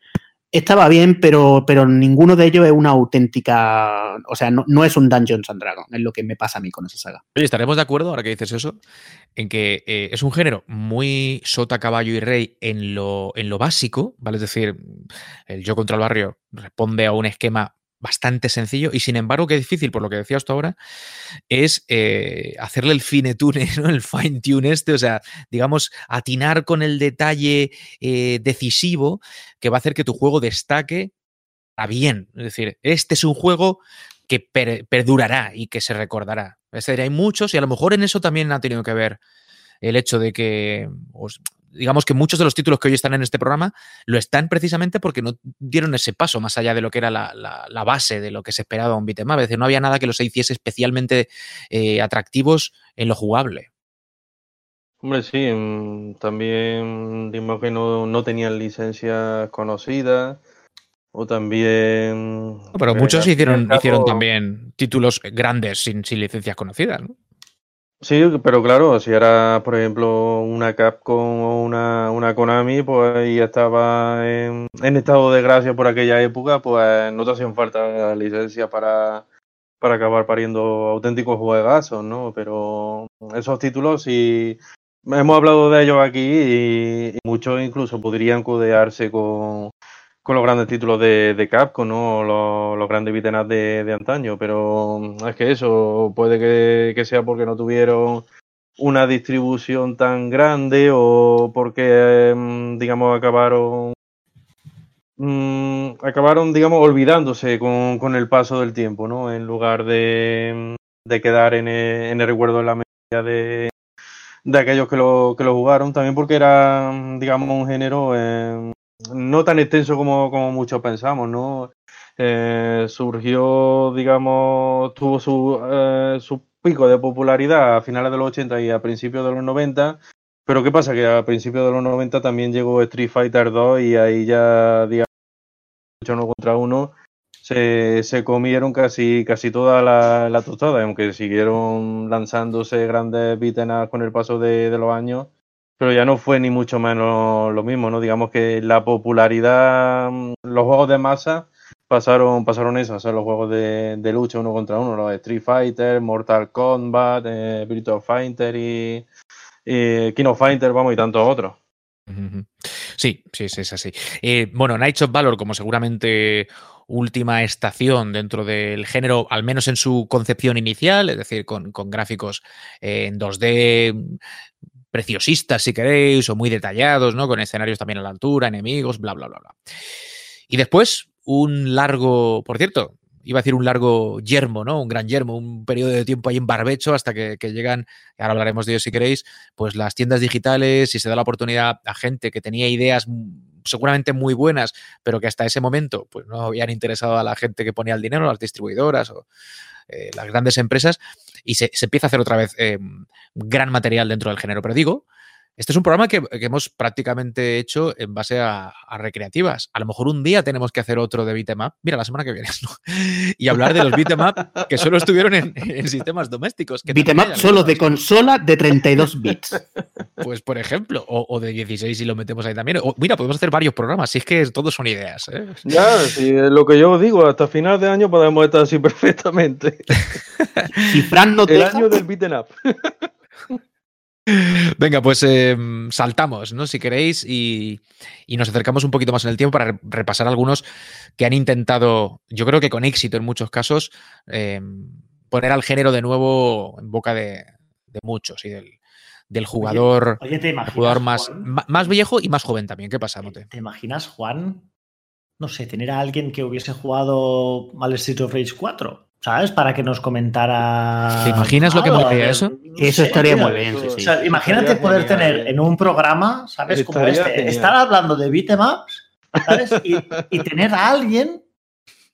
Estaba bien, pero, pero ninguno de ellos es una auténtica. O sea, no, es un Dungeons and Dragons, es lo que me pasa a mí con esa saga. Oye, estaremos de acuerdo, ahora que dices eso, en que eh, es un género muy sota, caballo y rey en lo, en lo básico, ¿vale? Es decir, el yo contra el barrio responde a un esquema bastante sencillo y sin embargo qué difícil, por lo que decías tú ahora, es eh, hacerle el fine tune, ¿no? el fine tune este, o sea, digamos, atinar con el detalle eh, decisivo que va a hacer que tu juego destaque a bien. Es decir, este es un juego que perdurará y que se recordará. Es decir, hay muchos y a lo mejor en eso también ha tenido que ver el hecho de que digamos que muchos de los títulos que hoy están en este programa lo están precisamente porque no dieron ese paso más allá de lo que era la, base de lo que se esperaba un beat'em Es decir, no había nada que los hiciese especialmente eh, atractivos en lo jugable. Hombre, sí, mm, también digamos que no, tenían licencias conocidas. O también. pero muchos hicieron, hicieron también títulos grandes sin, sin licencias conocidas, ¿no? Sí, pero claro, si era, por ejemplo, una Capcom o una, una Konami, pues ya estaba en, estado de gracia por aquella época, pues no te hacían falta licencias para, para acabar pariendo auténticos juegazos, ¿no? Pero esos títulos sí hemos hablado de ellos aquí y muchos incluso podrían codearse con, con los grandes títulos de, de Capcom, ¿no? Los, grandes vitenas de, de, antaño, pero mm, es que eso puede que, sea porque no tuvieron una distribución tan grande o porque, mm, digamos, acabaron mm, acabaron, digamos, olvidándose con, con, el paso del tiempo, ¿no? En lugar de, de quedar en el, en el, recuerdo de la memoria de, de aquellos que lo, que lo jugaron, también porque era, digamos, un género eh, no tan extenso como, como muchos pensamos, ¿no? Eh, surgió, digamos, tuvo su, eh, su pico de popularidad a finales de los 80 y a principios de los 90, pero ¿qué pasa? Que a principios de los 90 también llegó Street Fighter 2 y ahí ya, digamos, uno contra uno, se, se comieron casi, casi toda la, la tostada, aunque siguieron lanzándose grandes beaten con el paso de los años pero ya no fue ni mucho menos lo mismo, ¿no? Digamos que la popularidad, mm, los juegos de masa pasaron, pasaron eso, o sea, los juegos de, de lucha uno contra uno, los Street Fighter, Mortal Kombat, eh, Virtua Fighter y, of Fighter, vamos, y tantos otros. Sí, sí, sí, es así. Eh, bueno, Knights of Valor, como seguramente última estación dentro del género, al menos en su concepción inicial, es decir, con, con gráficos en 2D preciosistas, si queréis, o muy detallados, ¿no? Con escenarios también a la altura, enemigos, bla, bla, bla, bla. Y después, un largo, por cierto, iba a decir un largo yermo, ¿no? Un gran yermo, un periodo de tiempo ahí en barbecho hasta que, llegan, ahora hablaremos de ello si queréis, pues las tiendas digitales y se da la oportunidad a gente que tenía ideas seguramente muy buenas, pero que hasta ese momento pues no habían interesado a la gente que ponía el dinero, las distribuidoras o eh, las grandes empresas, y se, empieza a hacer otra vez eh, gran material dentro del género. Pero digo Este es un programa que, que hemos prácticamente hecho en base a, a, recreativas. A lo mejor un día tenemos que hacer otro de beat'em up. Mira, la semana que viene, ¿no? Y hablar de los beat'em up que solo estuvieron en, en sistemas domésticos. Beat'em up solo de consola de 32 bits. Pues, por ejemplo, o, o, de 16 y lo metemos ahí también. O, mira, podemos hacer varios programas. Si es que todos son ideas. ¿eh? Ya, sí, lo que yo digo, hasta final de año podemos estar así perfectamente. si Fran no te El año del beat'em up. Venga, pues eh, saltamos, ¿no? Si queréis, y, y, nos acercamos un poquito más en el tiempo para repasar algunos que han intentado, yo creo que con éxito en muchos casos, eh, poner al género de nuevo en boca de, de muchos y del, del jugador, oye, oye, ¿te imaginas, jugador más, más viejo y más joven también. ¿Qué pasa, Mote? ¿Te imaginas, Juan? No sé, tener a alguien que hubiese jugado al Street of Rage 4. ¿Sabes? Para que nos comentara. ¿Te imaginas lo que molaría eso? No Eso sé, estaría tío. muy bien, sí, sí. O sea, imagínate Estaría poder genial, tener eh. en un programa, ¿sabes? Como este, genial. estar hablando de beatemaps, ¿sabes? Y, y tener a alguien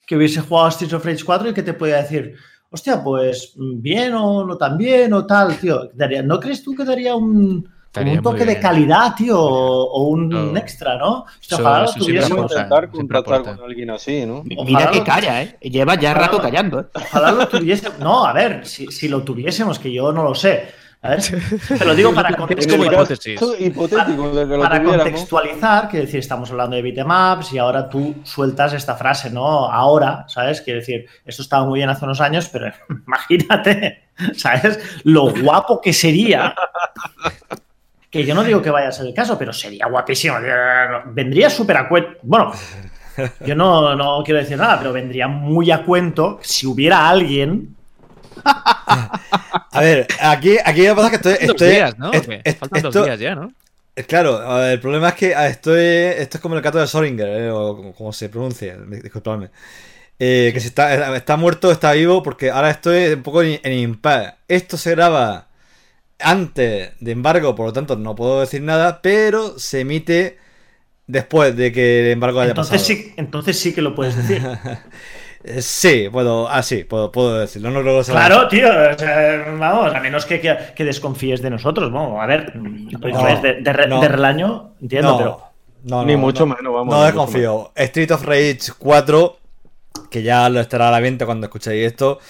que hubiese jugado a Street of Rage 4 y que te pueda decir, hostia, pues bien o no tan bien o tal, tío. ¿No crees tú que daría un, un toque de calidad, tío? O, o un No. extra, ¿no? Ojalá siempre tuviésemos. intentar aporta. con alguien así, ¿no? Mira que calla, ¿eh? Lleva ya Ojalá rato callando, ¿eh? Ojalá lo tuviésemos. No, a ver, si, si lo tuviésemos, que yo no lo sé. A ver, te lo digo para, Es como contextualizar, hipótesis. Caso hipotético de que lo para tuviéramos. contextualizar, quiero decir, estamos hablando de beatemaps y ahora tú sueltas esta frase, ¿no? Ahora, ¿sabes? Quiero decir, esto estaba muy bien hace unos años, pero imagínate, ¿sabes? Lo guapo que sería. Que yo no digo que vaya a ser el caso, pero sería guapísimo. Vendría súper a cuento. Bueno, yo no, no quiero decir nada, pero vendría muy a cuento si hubiera alguien A ver, aquí, aquí me pasa que estoy. Dos estoy días, ¿no? Faltan esto- dos días ya, ¿no? Eh, Claro, el problema es que estoy, esto es como el gato de Soringer, eh, o como, como se pronuncia, disculpadme. Eh, que si está, está muerto, está vivo, porque ahora estoy un poco en, en impasse. Esto se graba antes de embargo, por lo tanto no puedo decir nada, pero se emite después de que el embargo haya Entonces pasado. sí, entonces sí que lo puedes decir. Eh, Sí, puedo, ah, sí, puedo, puedo decirlo. No sea- Claro, tío. o sea, vamos, a menos que, que- que desconfíes de nosotros. Vamos, a ver, pues, No, de, de no. de relaño, entiendo, No, pero. no, Ni mucho no. menos, vamos. No desconfío. Street of Rage 4, que ya lo estará a la venta cuando escuchéis esto,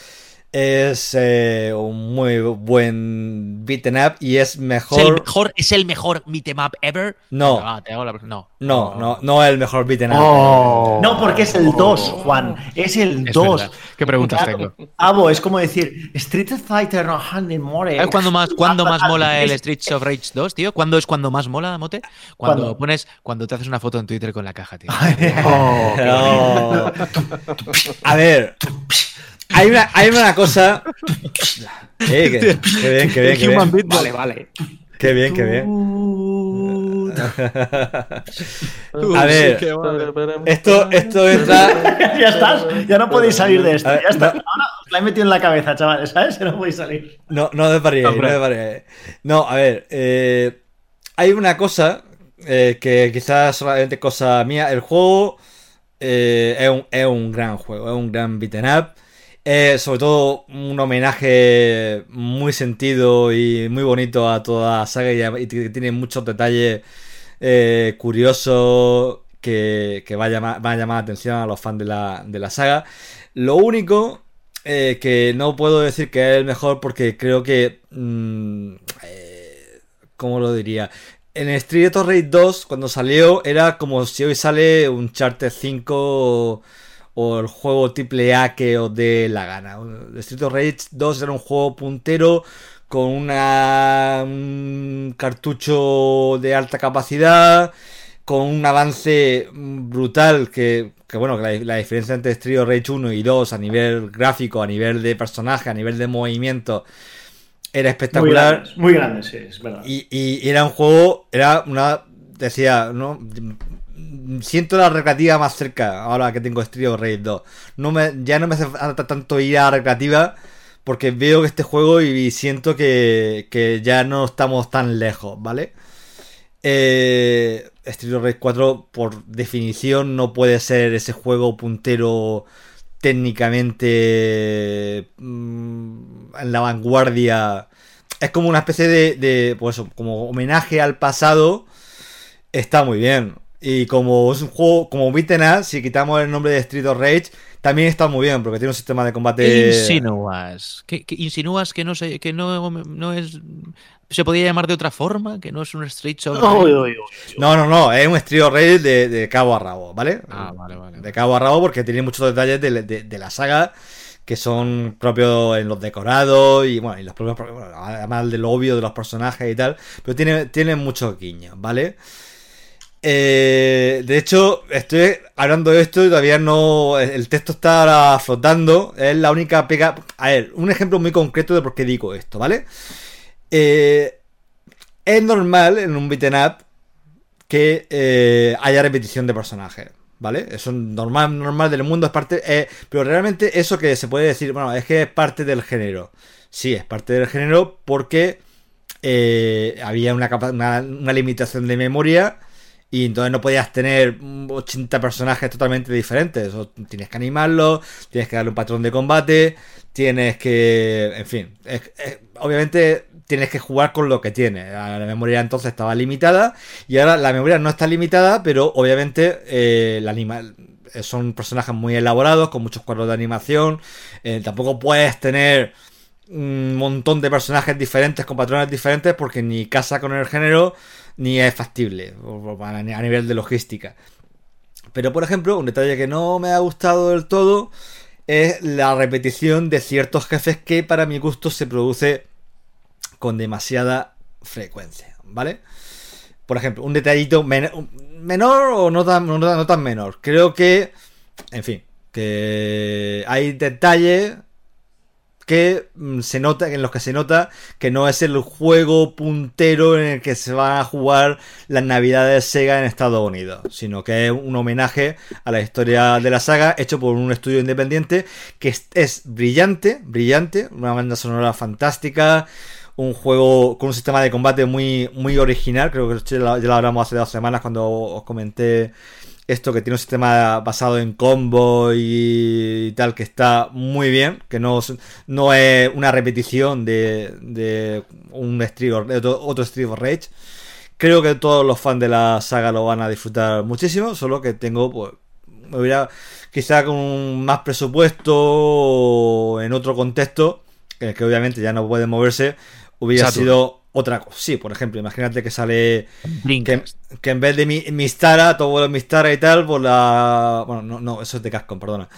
es eh, un muy buen beaten up y es ¿Es el mejor. mejor, ¿es el mejor beat'em up ever? No. Ah, te hago la- no. No, no, no es el mejor beaten up. Oh. No, porque es el 2, Juan. Es el Es 2. verdad. ¿Qué preguntas Claro. tengo? Abo, es como decir Street Fighter no Handy More. ¿Sabes cuándo más, cuándo más mola el Streets of Rage 2, tío? ¿Cuándo es cuando más mola, Mote? Cuando ¿Cuándo? pones, cuando te haces una foto en Twitter con la caja, tío. Oh, No. A ver, hay una, hay una cosa. Eh, que, que bien, que bien, que bien. Beat, Vale, vale. Qué bien, qué bien. A ver, esto, esto entra. ya estás, ya no podéis salir de esto. Ver, Ya está. no. Ahora os la he metido en la cabeza, chavales, ¿sabes? No podéis salir. No, no desvariéis, no. No, a ver, eh, hay una cosa eh, que quizás solamente cosa mía. El juego eh, es, un, es un gran juego, es un gran beaten up. Eh, sobre todo un homenaje muy sentido y muy bonito a toda la saga y, que tiene muchos detalles eh, curiosos que, que va, a llamar, va a llamar la atención a los fans de la, de la saga. Lo único eh, que no puedo decir que es el mejor porque creo que... mm, eh, ¿Cómo lo diría? En Street of Rage 2, cuando salió, era como si hoy sale un Charter 5 o, o el juego triple A que os dé la gana. Street of Rage 2 era un juego puntero con una, un cartucho de alta capacidad, con un avance brutal que, que bueno, que la, la diferencia entre Street of Rage 1 y 2 a nivel gráfico, a nivel de personaje, a nivel de movimiento, era Muy espectacular. muy grandes, sí, es verdad. Y, y- y era un juego, era una, decía, ¿no? Siento la recreativa más cerca ahora que tengo Street of Rage 2. No me, ya no me hace falta tanto ir a la recreativa porque veo este juego y siento que, que ya no estamos tan lejos, ¿vale? Eh, Street of Rage 4 por definición no puede ser ese juego puntero técnicamente mm, en la vanguardia es como una especie de, de, pues como homenaje al pasado, está muy bien. Y como es un juego como beaten si quitamos el nombre de Street of Rage, también está muy bien, porque tiene un sistema de combate. ¿Qué insinúas? ¿Qué, qué insinúas que no sé, que no, no es. ¿Se podría llamar de otra forma? ¿Que no es un Street of Rage? No, no, no, es un Street of Rage de, de cabo a rabo, ¿vale? Ah, vale, vale. De cabo a rabo, porque tiene muchos detalles de, de, de la saga que son propios en los decorados y bueno, y los propios, bueno, además de lo obvio de los personajes y tal, pero tiene, tiene muchos guiños, ¿vale? Eh, de hecho, estoy hablando de esto y todavía no. El texto está flotando. Es la única pega. A ver, un ejemplo muy concreto de por qué digo esto, ¿vale? Eh, es normal en un beaten up que eh, haya repetición de personajes. ¿Vale? Eso es normal, normal del mundo, es parte. Eh, pero realmente eso que se puede decir, bueno, es que es parte del género. Sí, es parte del género porque había una, una, una limitación de memoria y entonces no podías tener 80 personajes totalmente diferentes. Tienes que animarlos, tienes que darle un patrón de combate, tienes que. En fin. Es, es, obviamente tienes que jugar con lo que tienes. La memoria entonces estaba limitada. Y ahora la memoria no está limitada, pero obviamente eh, la anima son personajes muy elaborados, con muchos cuadros de animación. Eh, tampoco puedes tener un montón de personajes diferentes con patrones diferentes porque ni casa con el género ni es factible a nivel de logística. Pero por ejemplo, un detalle que no me ha gustado del todo es la repetición de ciertos jefes que para mi gusto se produce con demasiada frecuencia, ¿vale? Por ejemplo, un detallito men menor o no tan, no tan menor. Creo que, en fin, que hay detalles que mm, se nota, en los que se nota que no es el juego puntero en el que se van a jugar las navidades de Sega en Estados Unidos, sino que es un homenaje a la historia de la saga hecho por un estudio independiente que es, es brillante, brillante, una banda sonora fantástica, un juego con un sistema de combate muy, muy original, creo que ya lo hablamos hace dos semanas cuando os comenté esto que tiene un sistema basado en combo y tal que está muy bien, que no, no es una repetición de, de un Street de otro, otro Street of Rage. Creo que todos los fans de la saga lo van a disfrutar muchísimo, solo que tengo, pues, me hubiera quizá con más presupuesto en otro contexto, en el que obviamente ya no puede moverse, hubiera Saturn. sido otra cosa. Sí, por ejemplo, imagínate que sale que, que, en vez de mi, Mistara, todo vuelve Mistara y tal, por la. Bueno, no, no, eso es de Cascon, perdona.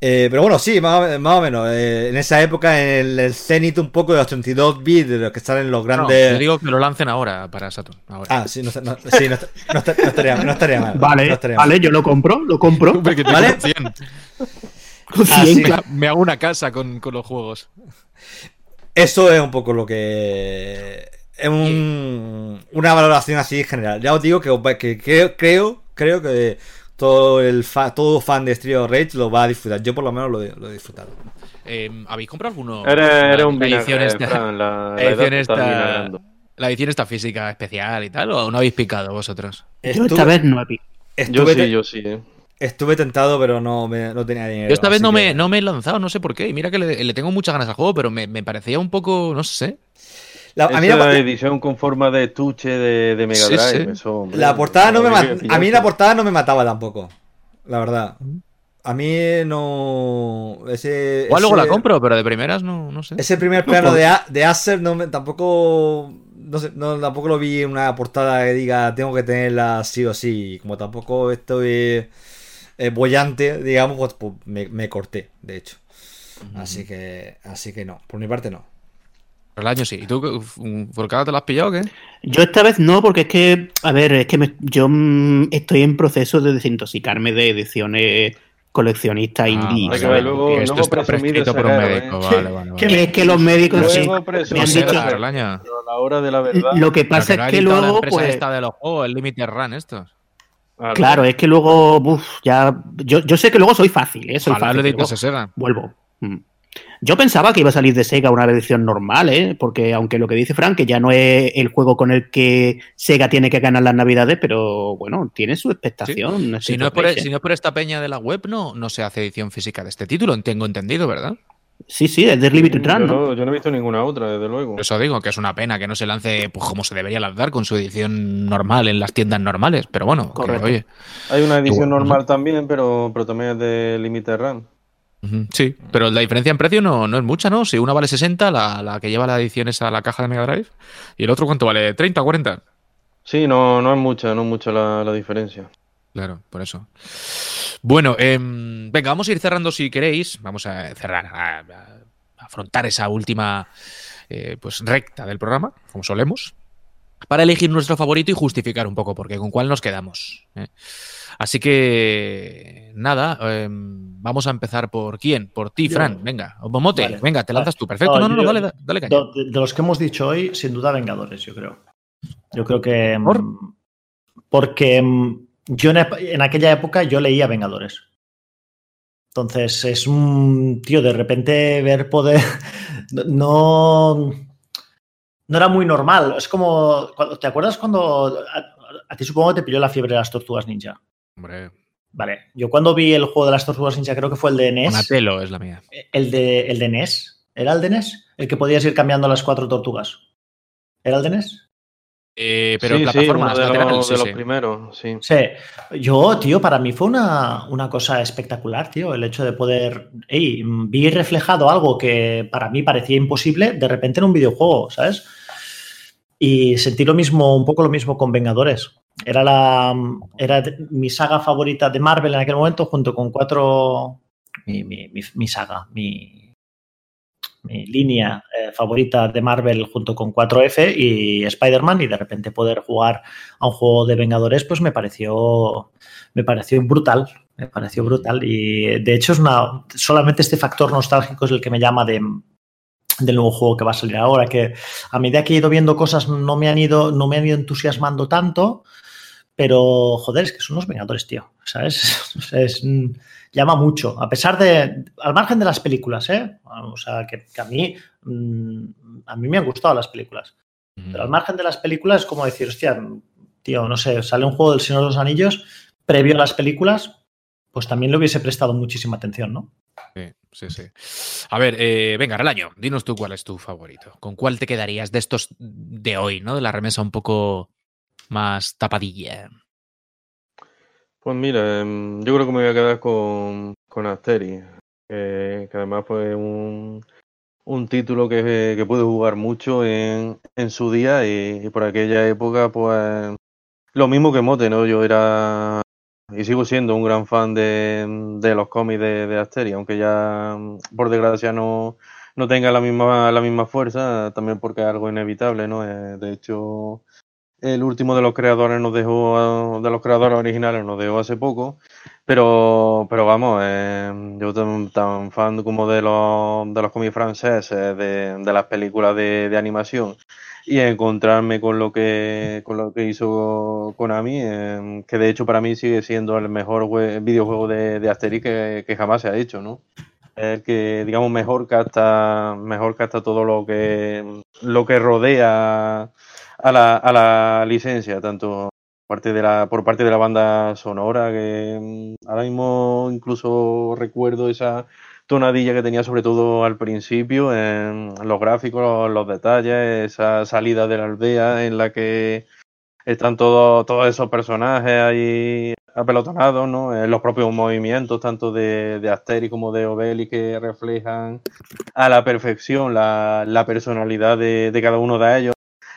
Eh, pero bueno, sí, más, más o menos. Eh, en esa época, en el, el cenit un poco de los 32 bits, de los que salen los grandes. No, yo digo que lo lancen ahora para Saturn. Ahora. Ah, sí, no, no, sí, no, no, estaría, no, estaría, mal. Vale, estaría vale, mal. yo lo compro, lo compro. ¿Vale? 100. Ah, sí. Me hago una casa con, con los juegos. Eso es un poco lo que un, una valoración así general. Ya os digo que, que, que creo, creo que todo el fa, todo fan de Street of Rage lo va a disfrutar. Yo por lo menos lo, lo he disfrutado. Eh, ¿Habéis comprado alguno? Era, era un la edición vinagre, esta, Fran, la, edición esta, la edición esta física especial y tal, o no habéis picado vosotros? Yo esta vez no he picado. Yo Estuve, sí, yo sí. eh. estuve tentado, pero no, me, no tenía dinero. Yo esta vez no que- me, no me he lanzado, no sé por qué. Y mira que le, le tengo muchas ganas al juego, pero me, me parecía un poco, no sé. La, a mí la, edición con forma de estuche de, de Mega Sí, Drive. sí. Eso, hombre, la portada no me a mí la portada no me mataba tampoco. La verdad. A mí no. Ese. Igual luego la compro, pero de primeras no, no sé. Ese primer plano de, A- de Acer no me- tampoco. No sé, no, tampoco lo vi en una portada que diga tengo que tenerla sí o sí. Y Como tampoco estoy eh, bollante, digamos, pues, pues, me, me corté, de hecho. Así que. Así que no. Por mi parte no. El año sí. ¿Y tú por cada te lo has pillado o qué? Yo esta vez no, porque es que, a ver, es que me- yo mm, estoy en proceso de desintoxicarme de ediciones coleccionistas indie. vale, vale, luego- esto luego está prescrito por un médico. ¿eh? Vale, vale, que vale. es que los médicos sí, me han dicho- esa Pero el año. Pero a la hora de la verdad. lo que pasa es que luego, pues, esta de los juegos, el Limited Run, estos. ah, claro, es que luego, uf, ya, yo, yo sé que luego soy fácil, ¿eh? Soy Ojalá fácil, lo vuelvo. Mm. Yo pensaba que iba a salir de Sega una edición normal, ¿eh? Porque aunque lo que dice Frank, que ya no es el juego con el que Sega tiene que ganar las navidades, pero bueno, tiene su expectación. Si no, es por, si no es por esta peña de la web, no, no se hace edición física de este título, tengo entendido, ¿verdad? Sí, sí, es de Limited Yo Run, ¿no? no, yo no he visto ninguna otra, desde luego. Eso digo que es una pena que no se lance pues, como se debería lanzar con su edición normal en las tiendas normales. Pero bueno, que, Correcto. oye, Hay una edición normal también, pero, pero también es de Limited Run. Sí, pero la diferencia en precio no, no es mucha, ¿no? Si una vale 60, la, la que lleva la edición es a la caja de Mega Drive, y el otro ¿cuánto vale? ¿30 o 40? Sí, no, no es mucha, no es mucha la, la diferencia. Claro, por eso. Bueno, em, venga, vamos a ir cerrando si queréis. Vamos a cerrar, a, a afrontar esa última eh, pues recta del programa, como solemos, para elegir nuestro favorito y justificar un poco, porque con cuál nos quedamos. ¿eh? Así que, nada, em, vamos a empezar por quién, por ti. Fran. Venga, Momote, Vale. venga, te lanzas Vale. tú. Perfecto, no, no, no, yo- dale, da- dale caña. De, de los que hemos dicho hoy, sin duda Vengadores, yo creo. Yo creo que. ¿Por? mm, Porque mm, yo en, aquella época yo leía Vengadores. Entonces es un. Tío, de repente ver poder. No. No era muy normal. Es como. ¿Te acuerdas cuando. A, a ti supongo que te pilló la fiebre de las tortugas ninja. Hombre, Vale. Yo cuando vi el juego de las tortugas ninja, creo que fue el de NES. Donatello es la mía. El de, el de NES. ¿Era el de NES? El que podías ir cambiando las cuatro tortugas. ¿Era el de NES? Eh, pero sí, plataforma, sí, de, lateral, sí, de los primeros, sí. Sí. Yo, tío, para mí fue una, una cosa espectacular, tío. El hecho de poder. Ey, vi reflejado algo que para mí parecía imposible de repente en un videojuego, ¿sabes? Y sentí lo mismo, un poco lo mismo con Vengadores. Era la. Era mi saga favorita de Marvel en aquel momento, junto con cuatro. Mi, mi- mi- saga, mi, mi línea eh, favorita de Marvel junto con 4F y Spider-Man y de repente poder jugar a un juego de Vengadores pues me pareció me pareció brutal me pareció brutal y de hecho es una solamente este factor nostálgico es el que me llama de del nuevo juego que va a salir ahora que a medida que he ido viendo cosas no me han ido no me han ido entusiasmando tanto pero joder es que son los Vengadores tío sabes es, mm, llama mucho a pesar de al margen de las películas eh o sea que, que a mí mm, a mí me han gustado las películas pero al margen de las películas, es como decir, hostia, tío, no sé, sale un juego del Señor de los Anillos previo a las películas, pues también le hubiese prestado muchísima atención, ¿no? Sí, sí, sí. A ver, eh, venga, Relaño, dinos tú cuál es tu favorito. ¿Con cuál te quedarías de estos de hoy, ¿no? De la remesa un poco más tapadilla. Pues mira, em, yo creo que me voy a quedar con, con que, además fue un, un título que, que pude jugar mucho en, en su día y, por aquella época, pues lo mismo que Mote, ¿no? Yo era y sigo siendo un gran fan de, de los cómics de, de aunque ya por desgracia no, no tenga la misma, la misma fuerza, también porque es algo inevitable, ¿no? Eh, de hecho, el último de los creadores nos dejó, de los creadores originales nos dejó hace poco, pero, pero vamos, eh, yo tan, tan fan como de los, de los cómics franceses, de, las películas de, de animación, y encontrarme con lo que, con lo que hizo Konami, eh, que de hecho para mí sigue siendo el mejor videojuego de, de Asterix que, que jamás se ha hecho, ¿no? el que digamos mejor capta mejor capta todo lo que lo que rodea a la, a la licencia tanto parte de la por parte de la banda sonora que mm, ahora mismo incluso recuerdo esa tonadilla que tenía sobre todo al principio en los gráficos los, los detalles esa salida de la aldea en la que están todos todos esos personajes ahí apelotonados, ¿no? Eh, los propios movimientos, tanto de, de Asterix como de Obelix, que reflejan a la perfección la, la personalidad de, de cada uno de ellos.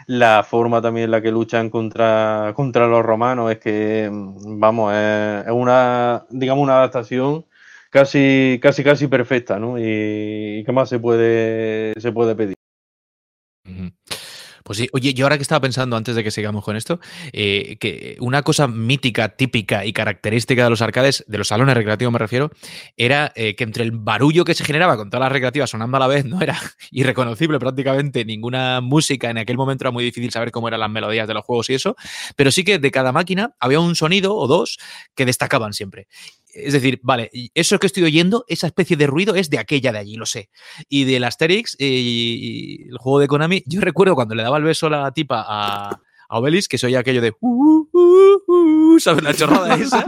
La forma también en la que luchan contra, contra los romanos es que, mm, vamos, es, una, digamos, una adaptación casi, casi, casi perfecta, ¿no? Y, y qué más se puede, se puede pedir. Pues sí, oye, yo ahora que estaba pensando antes de que sigamos con esto, eh, que una cosa mítica, típica y característica de los arcades, de los salones recreativos me refiero, era eh, que entre el barullo que se generaba con todas las recreativas sonando a la vez, no era irreconocible prácticamente ninguna música. En aquel momento era muy difícil saber cómo eran las melodías de los juegos y eso, pero sí que de cada máquina había un sonido o dos que destacaban siempre. Es decir, vale, eso que estoy oyendo, esa especie de ruido es de aquella de allí, lo sé. Y del Asterix eh, y, y el juego de Konami, yo recuerdo cuando le daba el beso a la tipa a, a Obelis, que soy aquello de. Uh, uh, uh, ¿Sabes la chorrada esa?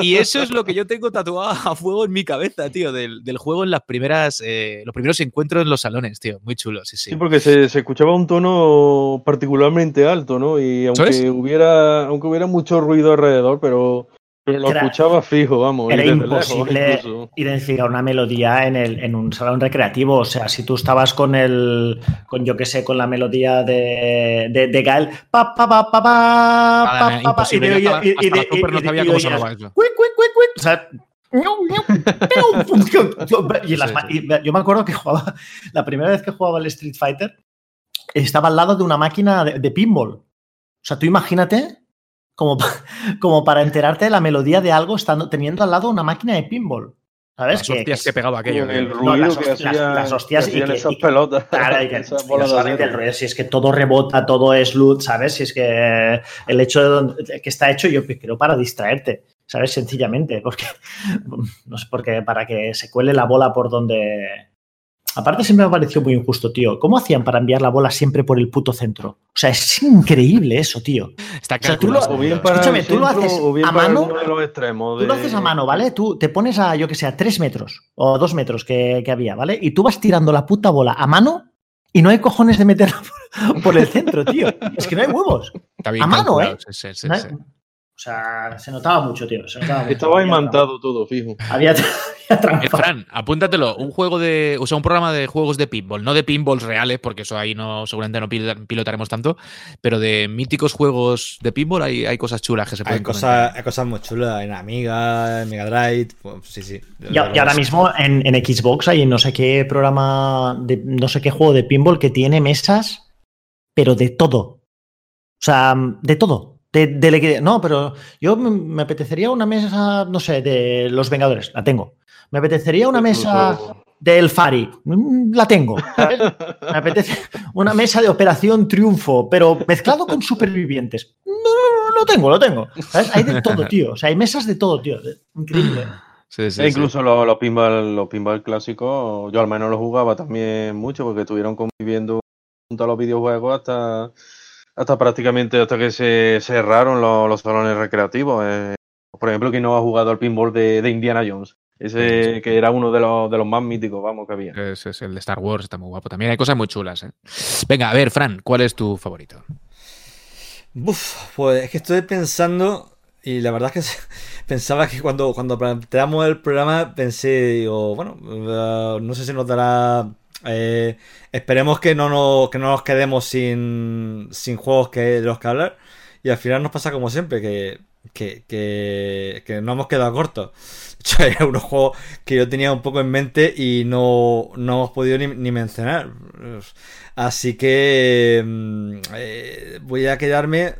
y eso es lo que yo tengo tatuado a fuego en mi cabeza, tío, del, del juego en las primeras. Eh, los primeros encuentros en los salones, tío. Muy chulo, sí, sí. Sí, porque se, se escuchaba un tono particularmente alto, ¿no? Y aunque ¿Sabes? hubiera, aunque hubiera mucho ruido alrededor, pero, pero lo Era- escuchaba fijo, vamos. Era lejos imposible incluso. identificar una melodía en, el, en un salón recreativo. O sea, si tú estabas con el, con yo qué sé, con la melodía de, de, de Gael, pa, pa, pa, pa, pa, pa, pa, y de- hasta- y- y- hasta y de- no y de- sabía y cómo sonaba eso. cuic, cuic, cuic, cuic, o sea, y las Sí, ma- sí. y yo me acuerdo que jugaba, la primera vez que jugaba el Street Fighter, estaba al lado de una máquina de, de pinball. O sea, tú imagínate como, pa- como para enterarte de la melodía de algo estando, teniendo al lado una máquina de pinball. ¿Sabes? Las Que- hostias que- que pegaba aquello. Con el tío. No, ruido las que hostias- hacían, las hostias que y que- esas y pelotas. Claro, y que- esas y no solamente el rollo, si es que todo rebota, todo es loot, ¿sabes? Si es que el hecho de donde- que está hecho, yo creo para distraerte, ¿sabes? Sencillamente, porque no sé, porque para que se cuele la bola por donde. Aparte, siempre me ha parecido muy injusto, tío. ¿Cómo hacían para enviar la bola siempre por el puto centro? O sea, es increíble eso, tío. Está O sea, tú lo- calculado, O bien tío. para Escúchame, el tú lo haces o bien a mano, alguno de los extremos. Tú lo haces a mano, ¿vale? Tú te pones a, yo que sé, a tres metros o dos metros que, que había, ¿vale? Y tú vas tirando la puta bola a mano y no hay cojones de meterla por, por el centro, tío. Es que no hay huevos. Está bien a mano, ¿eh? sí, sí, sí, No hay- sea, se notaba mucho, tío. se notaba mucho. Estaba Había imantado todo, fijo. Había, había Eh, trampa. Fran, apúntatelo. Un juego de. O sea, un programa de juegos de pinball. No de pinballs reales, porque eso ahí no seguramente no pilota- pilotaremos tanto. Pero de míticos juegos de pinball hay, hay cosas chulas que se pueden Hay cosas, hay cosas muy chulas en Amiga, en Mega Drive. pues, sí, sí. Y, y ahora mismo en, en Xbox hay no sé qué programa, de, no sé qué juego de pinball que tiene mesas, pero de todo. O sea, de todo. De, de- no, pero yo me- me apetecería una mesa, no sé, de Los Vengadores, la tengo. Me apetecería una mesa del Fari, mm, la tengo. ¿sabes? Me apetece una mesa de Operación Triunfo, pero mezclado con supervivientes. No, no, no, lo tengo, lo tengo. ¿Sabes? Hay de todo, tío. O sea, hay mesas de todo, tío. Increíble. Sí, sí, E sí. incluso los, los pinball, los pinball clásicos, yo al menos los jugaba también mucho porque estuvieron conviviendo junto a los videojuegos hasta, hasta prácticamente hasta que se cerraron los, los salones recreativos. eh. por ejemplo, quien no ha jugado al pinball de, de Indiana Jones, ese que era uno de los, de los más míticos, vamos, que había. Es, es el de Star Wars, está muy guapo. También hay cosas muy chulas. ¿eh? Venga, a ver, Fran, ¿cuál es tu favorito? Uf, pues es que estoy pensando y la verdad es que pensaba que cuando, cuando planteamos el programa pensé, digo, bueno, eh, no sé si nos dará... eh, esperemos que no, nos, que no nos quedemos sin, juegos que, de los que hablar y al final nos pasa como siempre, que no hemos quedado cortos. De hecho, hay unos juegos que yo tenía un poco en mente y no, no hemos podido ni, ni mencionar. Así que mm, eh, voy a quedarme,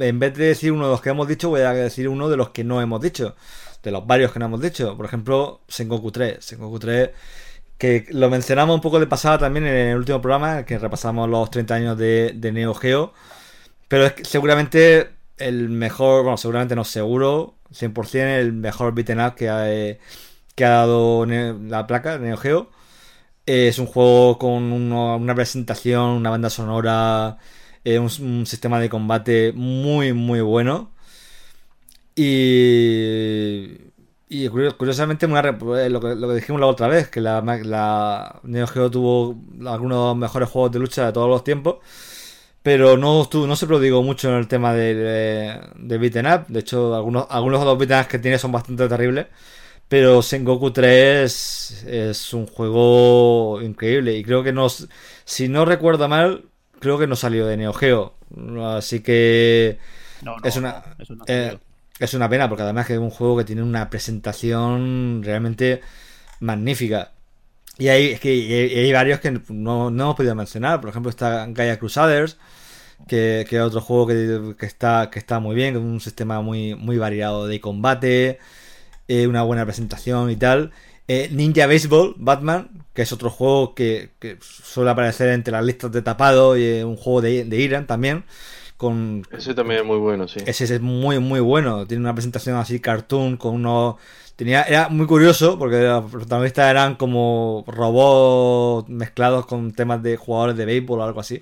en vez de decir uno de los que hemos dicho, voy a decir uno de los que no hemos dicho. De los varios que no hemos dicho. Por ejemplo, Sengoku 3. Sengoku 3, que lo mencionamos un poco de pasada también en el último programa, en el que repasamos los 30 años de, Neo Geo. Pero es seguramente el mejor, bueno, seguramente no seguro, 100% el mejor beaten up que ha, eh, que ha dado la placa, Neo Geo. Eh, Es un juego con una presentación, una banda sonora, eh, un sistema de combate muy, muy bueno. Y, y curio- curiosamente, una eh, lo, que, lo que dijimos la otra vez, que la, la Neo Geo tuvo algunos de los mejores juegos de lucha de todos los tiempos. Pero no, no se prodigó mucho en el tema de, de, de beaten up. De hecho, algunos, algunos de los beaten ups que tiene son bastante terribles. Pero Sengoku 3 es un juego increíble. Y creo que no, si no recuerdo mal, creo que no salió de Neo Geo. Así que No, no, Es una- eh. Es una pena, porque además que es un juego que tiene una presentación realmente magnífica. Y hay, es que, hay, varios que no, no hemos podido mencionar. Por ejemplo, está Gaia Crusaders, que, que es otro juego que, que está, que está muy bien, con un sistema muy, muy variado de combate, eh, una buena presentación y tal. Eh, Ninja Baseball, Batman, que es otro juego que, que suele aparecer entre las listas de tapado y eh, un juego de, de Iran también. Con, Ese también es muy bueno, sí. ese es muy, muy bueno. Tiene una presentación así cartoon con unos. Tenía, era muy curioso porque los protagonistas eran como robots mezclados con temas de jugadores de béisbol o algo así.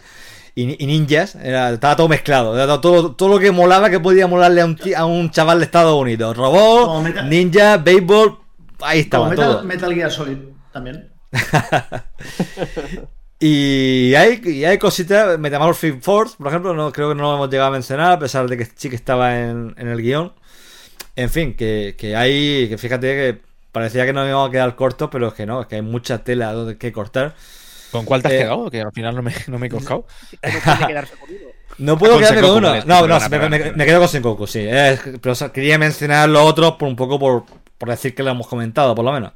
y, ninjas. estaba todo mezclado. todo, todo lo que molaba que podía molarle a un, a un chaval de Estados Unidos. Robot, ninja, béisbol. Ahí estaba Metal, todo. Metal Gear Solid también. y, hay, hay cositas. Metamorphic Force, por ejemplo, no creo que no lo hemos llegado a mencionar, a pesar de que sí que estaba en, el guion. En fin, que, que hay. Que fíjate que parecía que no íbamos a quedar cortos, pero es que no, es que hay mucha tela que cortar. ¿Con cuál te has eh, quedado? Que al final no me, no me he coscado. no puedo quedarme con uno. No, no, me, quedo con Sengoku, sí. pero quería mencionar los otros por un poco por, por decir que lo hemos comentado, por lo menos.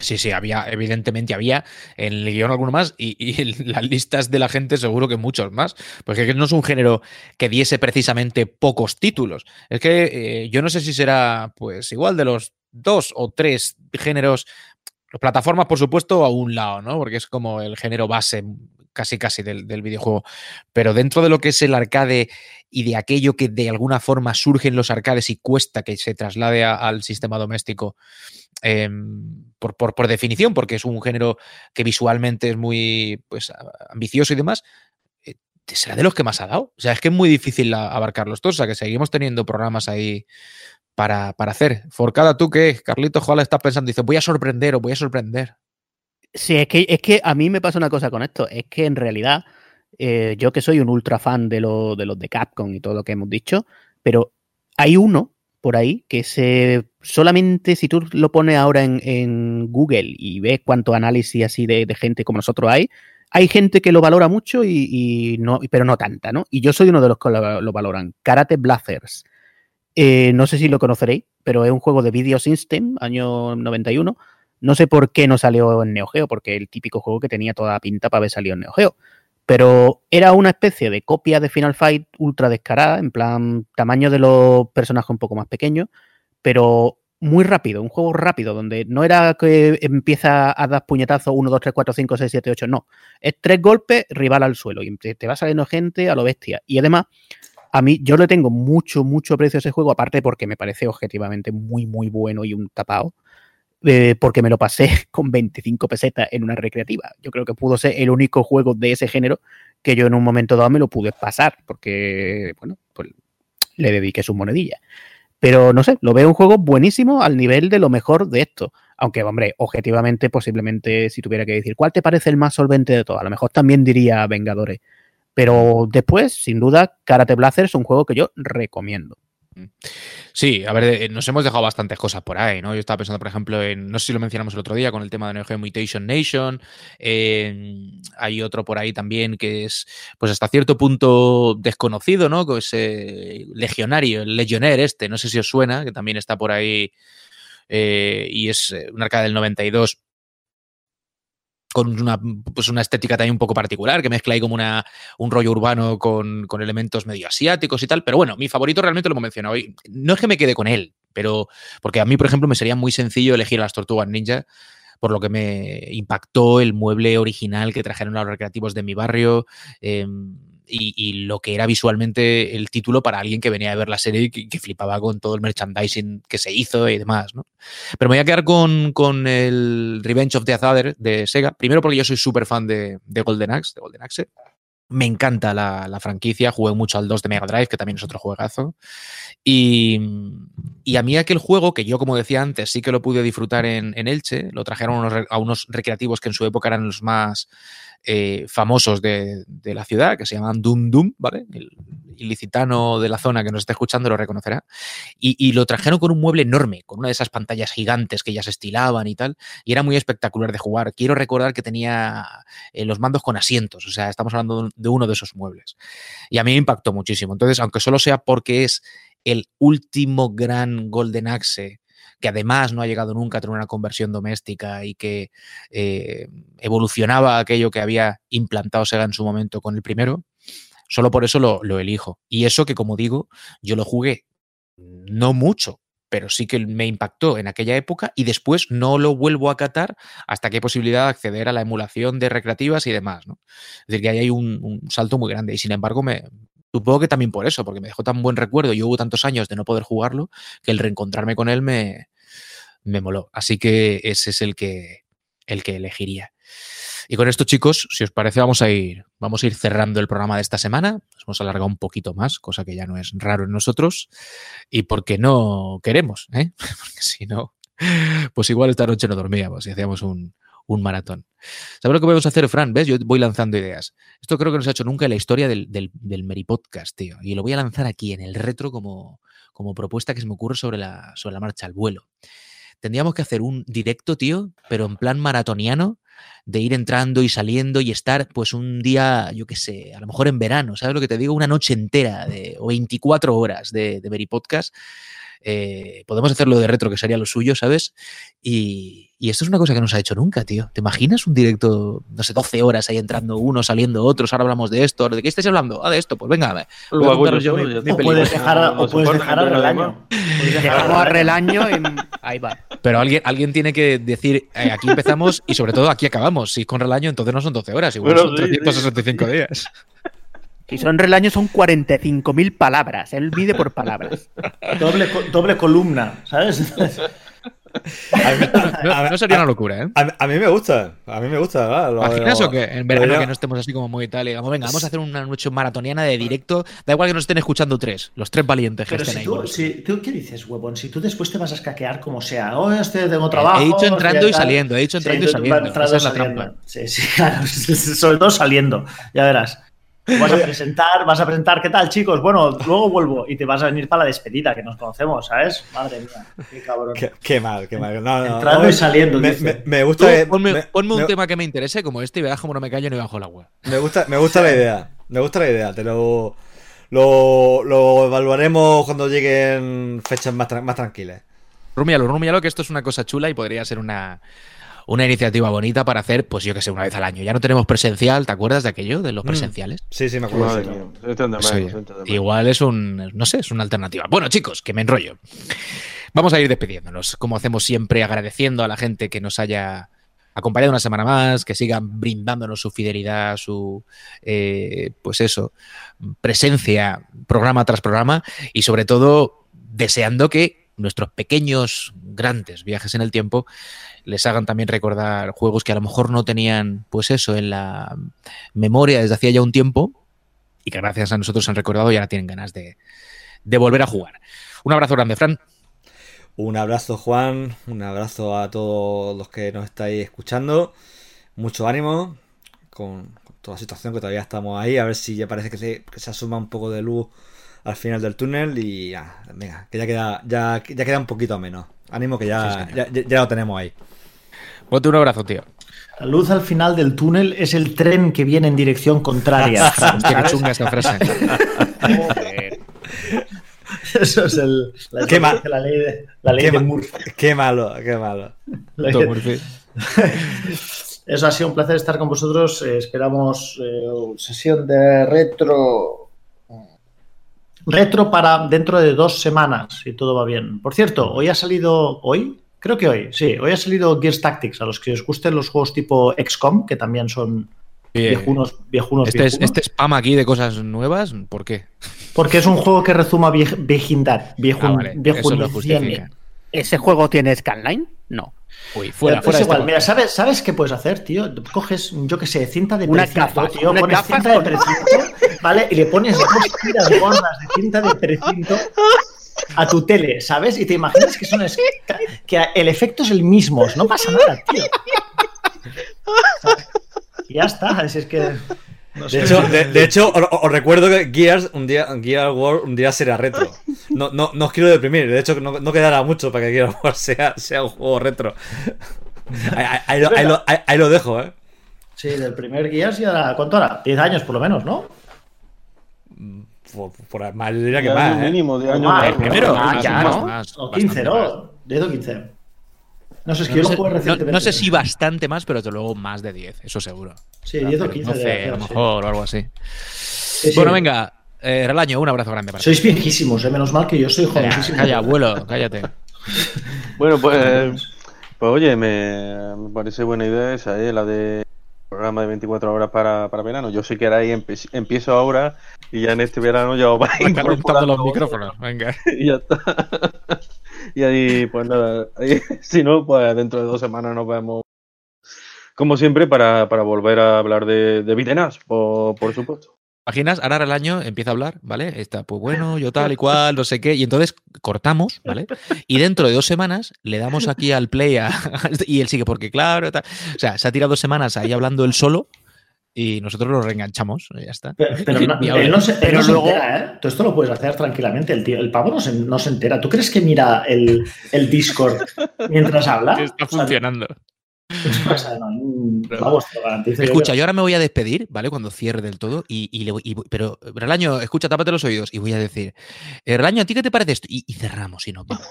Sí, sí, había, evidentemente había en el guion alguno más y, en las listas de la gente seguro que muchos más, porque no es un género que diese precisamente pocos títulos. Es que eh, yo no sé si será pues igual de los dos o tres géneros, plataformas por supuesto a un lado, ¿no? Porque es como el género base casi casi del, videojuego, pero dentro de lo que es el arcade y de aquello que de alguna forma surge en los arcades y cuesta que se traslade al sistema doméstico, em, por, por, definición, porque es un género que visualmente es muy pues, ambicioso y demás, eh, será de los que más ha dado. O sea, es que es muy difícil abarcarlos todos, o sea, que seguimos teniendo programas ahí para, para hacer. Forcada, ¿tú qué? Carlitos Joala estás pensando, dice, voy a sorprender o voy a sorprender. Sí, es que, es que a mí me pasa una cosa con esto, es que en realidad eh, yo que soy un ultra fan de, lo, de los de Capcom y todo lo que hemos dicho, pero hay uno por ahí que se solamente si tú lo pones ahora en, Google y ves cuánto análisis así de, gente como nosotros hay, hay gente que lo valora mucho y, no, pero no tanta, ¿no? Y yo soy uno de los que lo, valoran. Karate Blasters. Eh, no sé si lo conoceréis, pero es un juego de Video System, año 91, no sé por qué no salió en Neo Geo, porque el típico juego que tenía toda la pinta para haber salido en Neo Geo. Pero era una especie de copia de Final Fight ultra descarada, en plan tamaño de los personajes un poco más pequeños, pero muy rápido, un juego rápido, donde no era que empieza a dar puñetazos 1, 2, 3, 4, 5, 6, 7, 8, no. Es tres golpes, rival al suelo, y te va saliendo gente a lo bestia. Y además, a mí, yo le tengo mucho, mucho precio a ese juego, aparte porque me parece objetivamente muy, muy bueno y un tapado. Porque me lo pasé con 25 pesetas en una recreativa. Yo creo que pudo ser el único juego de ese género que yo en un momento dado me lo pude pasar, porque, bueno, pues le dediqué su monedilla. Pero no sé, lo veo un juego buenísimo al nivel de lo mejor de esto. Aunque, hombre, objetivamente, posiblemente, si tuviera que decir, ¿cuál te parece el más solvente de todo? A lo mejor también diría Vengadores. Pero después, sin duda, Karate Blazer es un juego que yo recomiendo. Sí, a ver, eh, nos hemos dejado bastantes cosas por ahí, ¿no? Yo estaba pensando, por ejemplo, en, no sé si lo mencionamos el otro día con el tema de Neo Geo Mutation Nation, hay otro por ahí también que es, pues hasta cierto punto desconocido, ¿no? Que es eh, Legionario, el Legionnaire este, no sé si os suena, que también está por ahí eh, y es un arcade del 92 con una, pues una estética también un poco particular, que mezcla ahí como una, un rollo urbano con, con, elementos medio asiáticos y tal. Pero bueno, mi favorito realmente lo hemos mencionado. hoy no es que me quede con él, pero porque a mí, por ejemplo, me sería muy sencillo elegir a las tortugas ninja, por lo que me impactó el mueble original que trajeron a los recreativos de mi barrio. Eh, y, lo que era visualmente el título para alguien que venía a ver la serie y que, flipaba con todo el merchandising que se hizo y demás, ¿no? Pero me voy a quedar con, el Revenge of the Other de Sega. Primero porque yo soy súper fan de, Golden Axe, de Golden Axe. Me encanta la, franquicia, jugué mucho al 2 de Mega Drive, que también es otro juegazo. Y, a mí aquel juego, que yo como decía antes, sí que lo pude disfrutar en, Elche, lo trajeron a unos recreativos que en su época eran los más eh, famosos de, la ciudad, que se llaman Dum Dum, ¿vale? El ilicitano de la zona que nos esté escuchando lo reconocerá. Y, lo trajeron con un mueble enorme, con una de esas pantallas gigantes que ya se estilaban y tal, y era muy espectacular de jugar. Quiero recordar que tenía eh, los mandos con asientos, o sea, estamos hablando de uno de esos muebles. Y a mí me impactó muchísimo. Entonces, aunque solo sea porque es el último gran Golden Axe que además no ha llegado nunca a tener una conversión doméstica y que eh, evolucionaba aquello que había implantado Sega en su momento con el primero, solo por eso lo, elijo. Y eso que, como digo, yo lo jugué no mucho, pero sí que me impactó en aquella época y después no lo vuelvo a catar hasta que hay posibilidad de acceder a la emulación de recreativas y demás. ¿no? Es decir, que ahí hay un, salto muy grande y sin embargo me, Supongo que también por eso, porque me dejó tan buen recuerdo y hubo tantos años de no poder jugarlo, que el reencontrarme con él me, me moló. Así que ese es el que, el que elegiría. Y con esto, chicos, si os parece, vamos a ir, vamos a ir cerrando el programa de esta semana. Nos hemos alargado un poquito más, cosa que ya no es raro en nosotros. Y porque no queremos, ¿eh? Porque si no, pues igual esta noche no dormíamos y hacíamos un, un maratón. ¿Sabes lo que podemos hacer, Fran? ¿Ves? Yo voy lanzando ideas. Esto creo que no se ha hecho nunca en la historia del, del, del Podcast, tío. Y lo voy a lanzar aquí en el retro como, como propuesta que se me ocurre sobre la, sobre la marcha al vuelo. Tendríamos que hacer un directo, tío, pero en plan maratoniano, de ir entrando y saliendo y estar, pues un día, yo qué sé, a lo mejor en verano, ¿sabes lo que te digo? Una noche entera de, o 24 horas de, de Meri Podcast. Eh, podemos hacerlo de retro, que sería lo suyo, ¿sabes? Y, y, esto es una cosa que no se ha hecho nunca, tío. ¿Te imaginas un directo, no sé, 12 horas ahí entrando uno, saliendo otros? Ahora hablamos de esto. ¿De qué estáis hablando? Ah, de esto. Pues venga, voy a contaros yo, mi, mi o puedes dejar, o puedes dejar a Relaño. Dejamos a Relaño en... Ahí va. Pero alguien, alguien tiene que decir, eh, aquí empezamos y sobre todo aquí acabamos. Si es con Relaño, entonces no son 12 horas, igual bueno, son 365 sí, sí. días. Si son relaños son 45.000 palabras. Él mide por palabras. doble, doble columna, ¿sabes? A mí, no, no, sería una locura, ¿eh? A, a, mí me gusta, a mí me gusta. ¿verdad? Lo, ¿Imaginas o qué? En verano que no estemos así como muy tal y digamos, venga, vamos a hacer una noche maratoniana de directo. Da igual que nos estén escuchando tres, los tres valientes que Pero estén si ahí. Tú, si, ¿tú ¿Qué dices, huevón? Si tú después te vas a escaquear como sea, oh, este tengo trabajo. He dicho entrando y saliendo, he dicho entrando sí, y saliendo. Esa es la saliendo. trampa. Sí, sí, claro. Sobre todo saliendo, ya verás. Vas a presentar, vas a presentar, ¿qué tal, chicos? Bueno, luego vuelvo y te vas a venir para la despedida, que nos conocemos, ¿sabes? Madre mía, qué cabrón. Qué, qué mal, qué mal. No, no, Entrando no, y saliendo. Me, me, me gusta. Tú, que- ponme, me, ponme un me- tema que me interese como este y verás como no me callo ni bajo el agua. me gusta, me gusta la idea. Me gusta la idea. Te lo, lo, lo evaluaremos cuando lleguen fechas más, tra- más tranquilas. Rumialo, rumialo, que esto es una cosa chula y podría ser una, una iniciativa bonita para hacer, pues yo que sé, una vez al año. Ya no tenemos presencial, ¿te acuerdas de aquello, de los Mm. presenciales? Sí, sí, me acuerdo. Sí, claro. de Pues, oye, igual es un, no sé, es una alternativa. Bueno, chicos, que me enrollo. Vamos a ir despidiéndonos, como hacemos siempre, agradeciendo a la gente que nos haya acompañado una semana más, que sigan brindándonos su fidelidad, su, eh, pues eso, presencia programa tras programa y sobre todo deseando que nuestros pequeños, grandes viajes en el tiempo les hagan también recordar juegos que a lo mejor no tenían, pues eso, en la memoria desde hacía ya un tiempo y que gracias a nosotros han recordado y ahora tienen ganas de, volver a jugar. Un abrazo grande, Fran. Un abrazo, Juan. Un abrazo a todos los que nos estáis escuchando. Mucho ánimo con, con toda la situación que todavía estamos ahí. A ver si ya parece que se, que se asuma un poco de luz al final del túnel. Y ya, venga, que ya queda, ya, ya queda un poquito menos. Ánimo que ya, Sí, ya, ya- ya lo tenemos ahí. Ponte un abrazo, tío. La luz al final del túnel es el tren que viene en dirección contraria. Qué chunga esta frase. Eso es el, la, Qué mal. la ley de, la ley Qué de ma- Murphy. Qué malo, qué malo. Murphy. Eso ha sido un placer estar con vosotros. Eh, esperamos eh, sesión de retro. Retro para dentro de dos semanas, si todo va bien. Por cierto, hoy ha salido. ¿Hoy? Creo que hoy, sí. Hoy ha salido Gears Tactics. A los que os gusten los juegos tipo XCOM, que también son viejunos, viejunos, Este, es, viejunos. este spam aquí de cosas nuevas, ¿por qué? Porque es un juego que rezuma vie- viejindad. Viejun, Ah, vale, eso lo justifica. ¿Ese juego tiene scanline? No. Uy, fuera, Pues fuera. de igual, mira, ¿sabes, ¿sabes qué puedes hacer, tío? Coges, yo qué sé, cinta de Unas precinto, gafas, tío. unas Pones gafas cinta de precinto, ¿vale? Y le pones dos tiras gordas de cinta de precinto a tu tele, ¿sabes? Y te imaginas que son es- que el efecto es el mismo, no pasa nada, tío. Y ya está, es que... no. De hecho, de, de hecho os, os recuerdo que Gears un día, Gears War un día será retro. No, no, no os quiero deprimir. De hecho, no, no quedará mucho para que Gears War sea, sea un juego retro. Ahí, ahí- ahí lo, ahí lo- ahí- ahí lo dejo, ¿eh? Sí, del primer Gears ya... ¿Cuánto era? 10 años por lo menos, ¿no? Por, por más, diría que más, ¿eh? mínimo de años. Más, El primero, Ah, ya, más, ¿no? más, O bastante 15, más. ¿no? 10 o 15. No sé, es que yo No lo sé, jugué no- recientemente. no sé si bastante más, pero desde luego más de 10, eso seguro. Sí, 10 o 15 12, debe a lo hacer, sí. mejor, o algo así. Sí, sí. Bueno, venga, eh, Relaño, un abrazo grande para ti. Sois viejísimos, ¿eh? menos mal que yo soy jovencísimo. calla, abuelo, cállate. Bueno, pues, pues oye, me, me parece buena idea esa, ¿eh? la de programa de 24 horas para, para verano. Yo sé que ahora ahí empe- empiezo ahora y ya en este verano ya os vais los micrófonos, venga. y ya está. Y ahí, pues nada, si no, pues dentro de dos semanas nos vemos como siempre, para, para volver a hablar de, Vitenas, por, por supuesto. Imaginas, ahora el año empieza a hablar, ¿vale? Está, pues bueno, yo tal y cual, no sé qué, y entonces cortamos, ¿vale? Y dentro de dos semanas le damos aquí al play y él sigue, porque claro, tal. o sea, se ha tirado dos semanas ahí hablando él solo y nosotros lo reenganchamos, ya está. Pero, no, él no se, él pero no se luego- entera, ¿eh? Tú esto lo puedes hacer tranquilamente. El, tío, el pavo no se, no se entera. ¿Tú crees que mira el, el Discord mientras habla? que está funcionando. o sea, no, vamos, te lo garantizo. yo Escucha, yo ahora me voy a despedir, ¿vale? Cuando cierre del todo. Y, y le voy- y pero, Relaño, escucha, tápate los oídos. Y voy a decir, eh, Relaño, ¿a ti qué te parece esto? Y, y cerramos y nos vamos.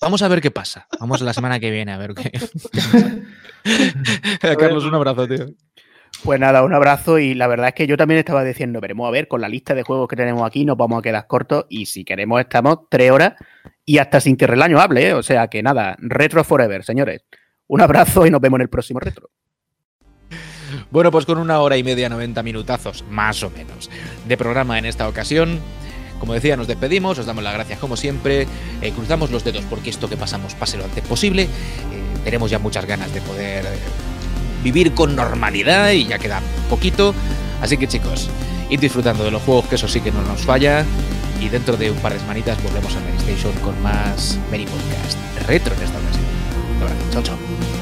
Vamos a ver qué pasa. Vamos la semana que viene a ver qué. Carlos, un abrazo, tío. Pues nada, un abrazo y la verdad es que yo también estaba diciendo, veremos a ver, con la lista de juegos que tenemos aquí nos vamos a quedar cortos y si queremos estamos tres horas y hasta sin que Relaño hable, ¿eh? o sea que nada, retro forever, señores. Un abrazo y nos vemos en el próximo retro. Bueno, pues con una hora y media, 90 minutazos, más o menos, de programa en esta ocasión. Como decía, nos despedimos, os damos las gracias como siempre, eh, cruzamos los dedos porque esto que pasamos pase lo antes posible. Eh, tenemos ya muchas ganas de poder eh, vivir con normalidad y ya queda poquito. Así que chicos, id disfrutando de los juegos, que eso sí que no nos falla. Y dentro de un par de semanitas volvemos a Station con más Many Podcast retro en esta ocasión. Chao, chao.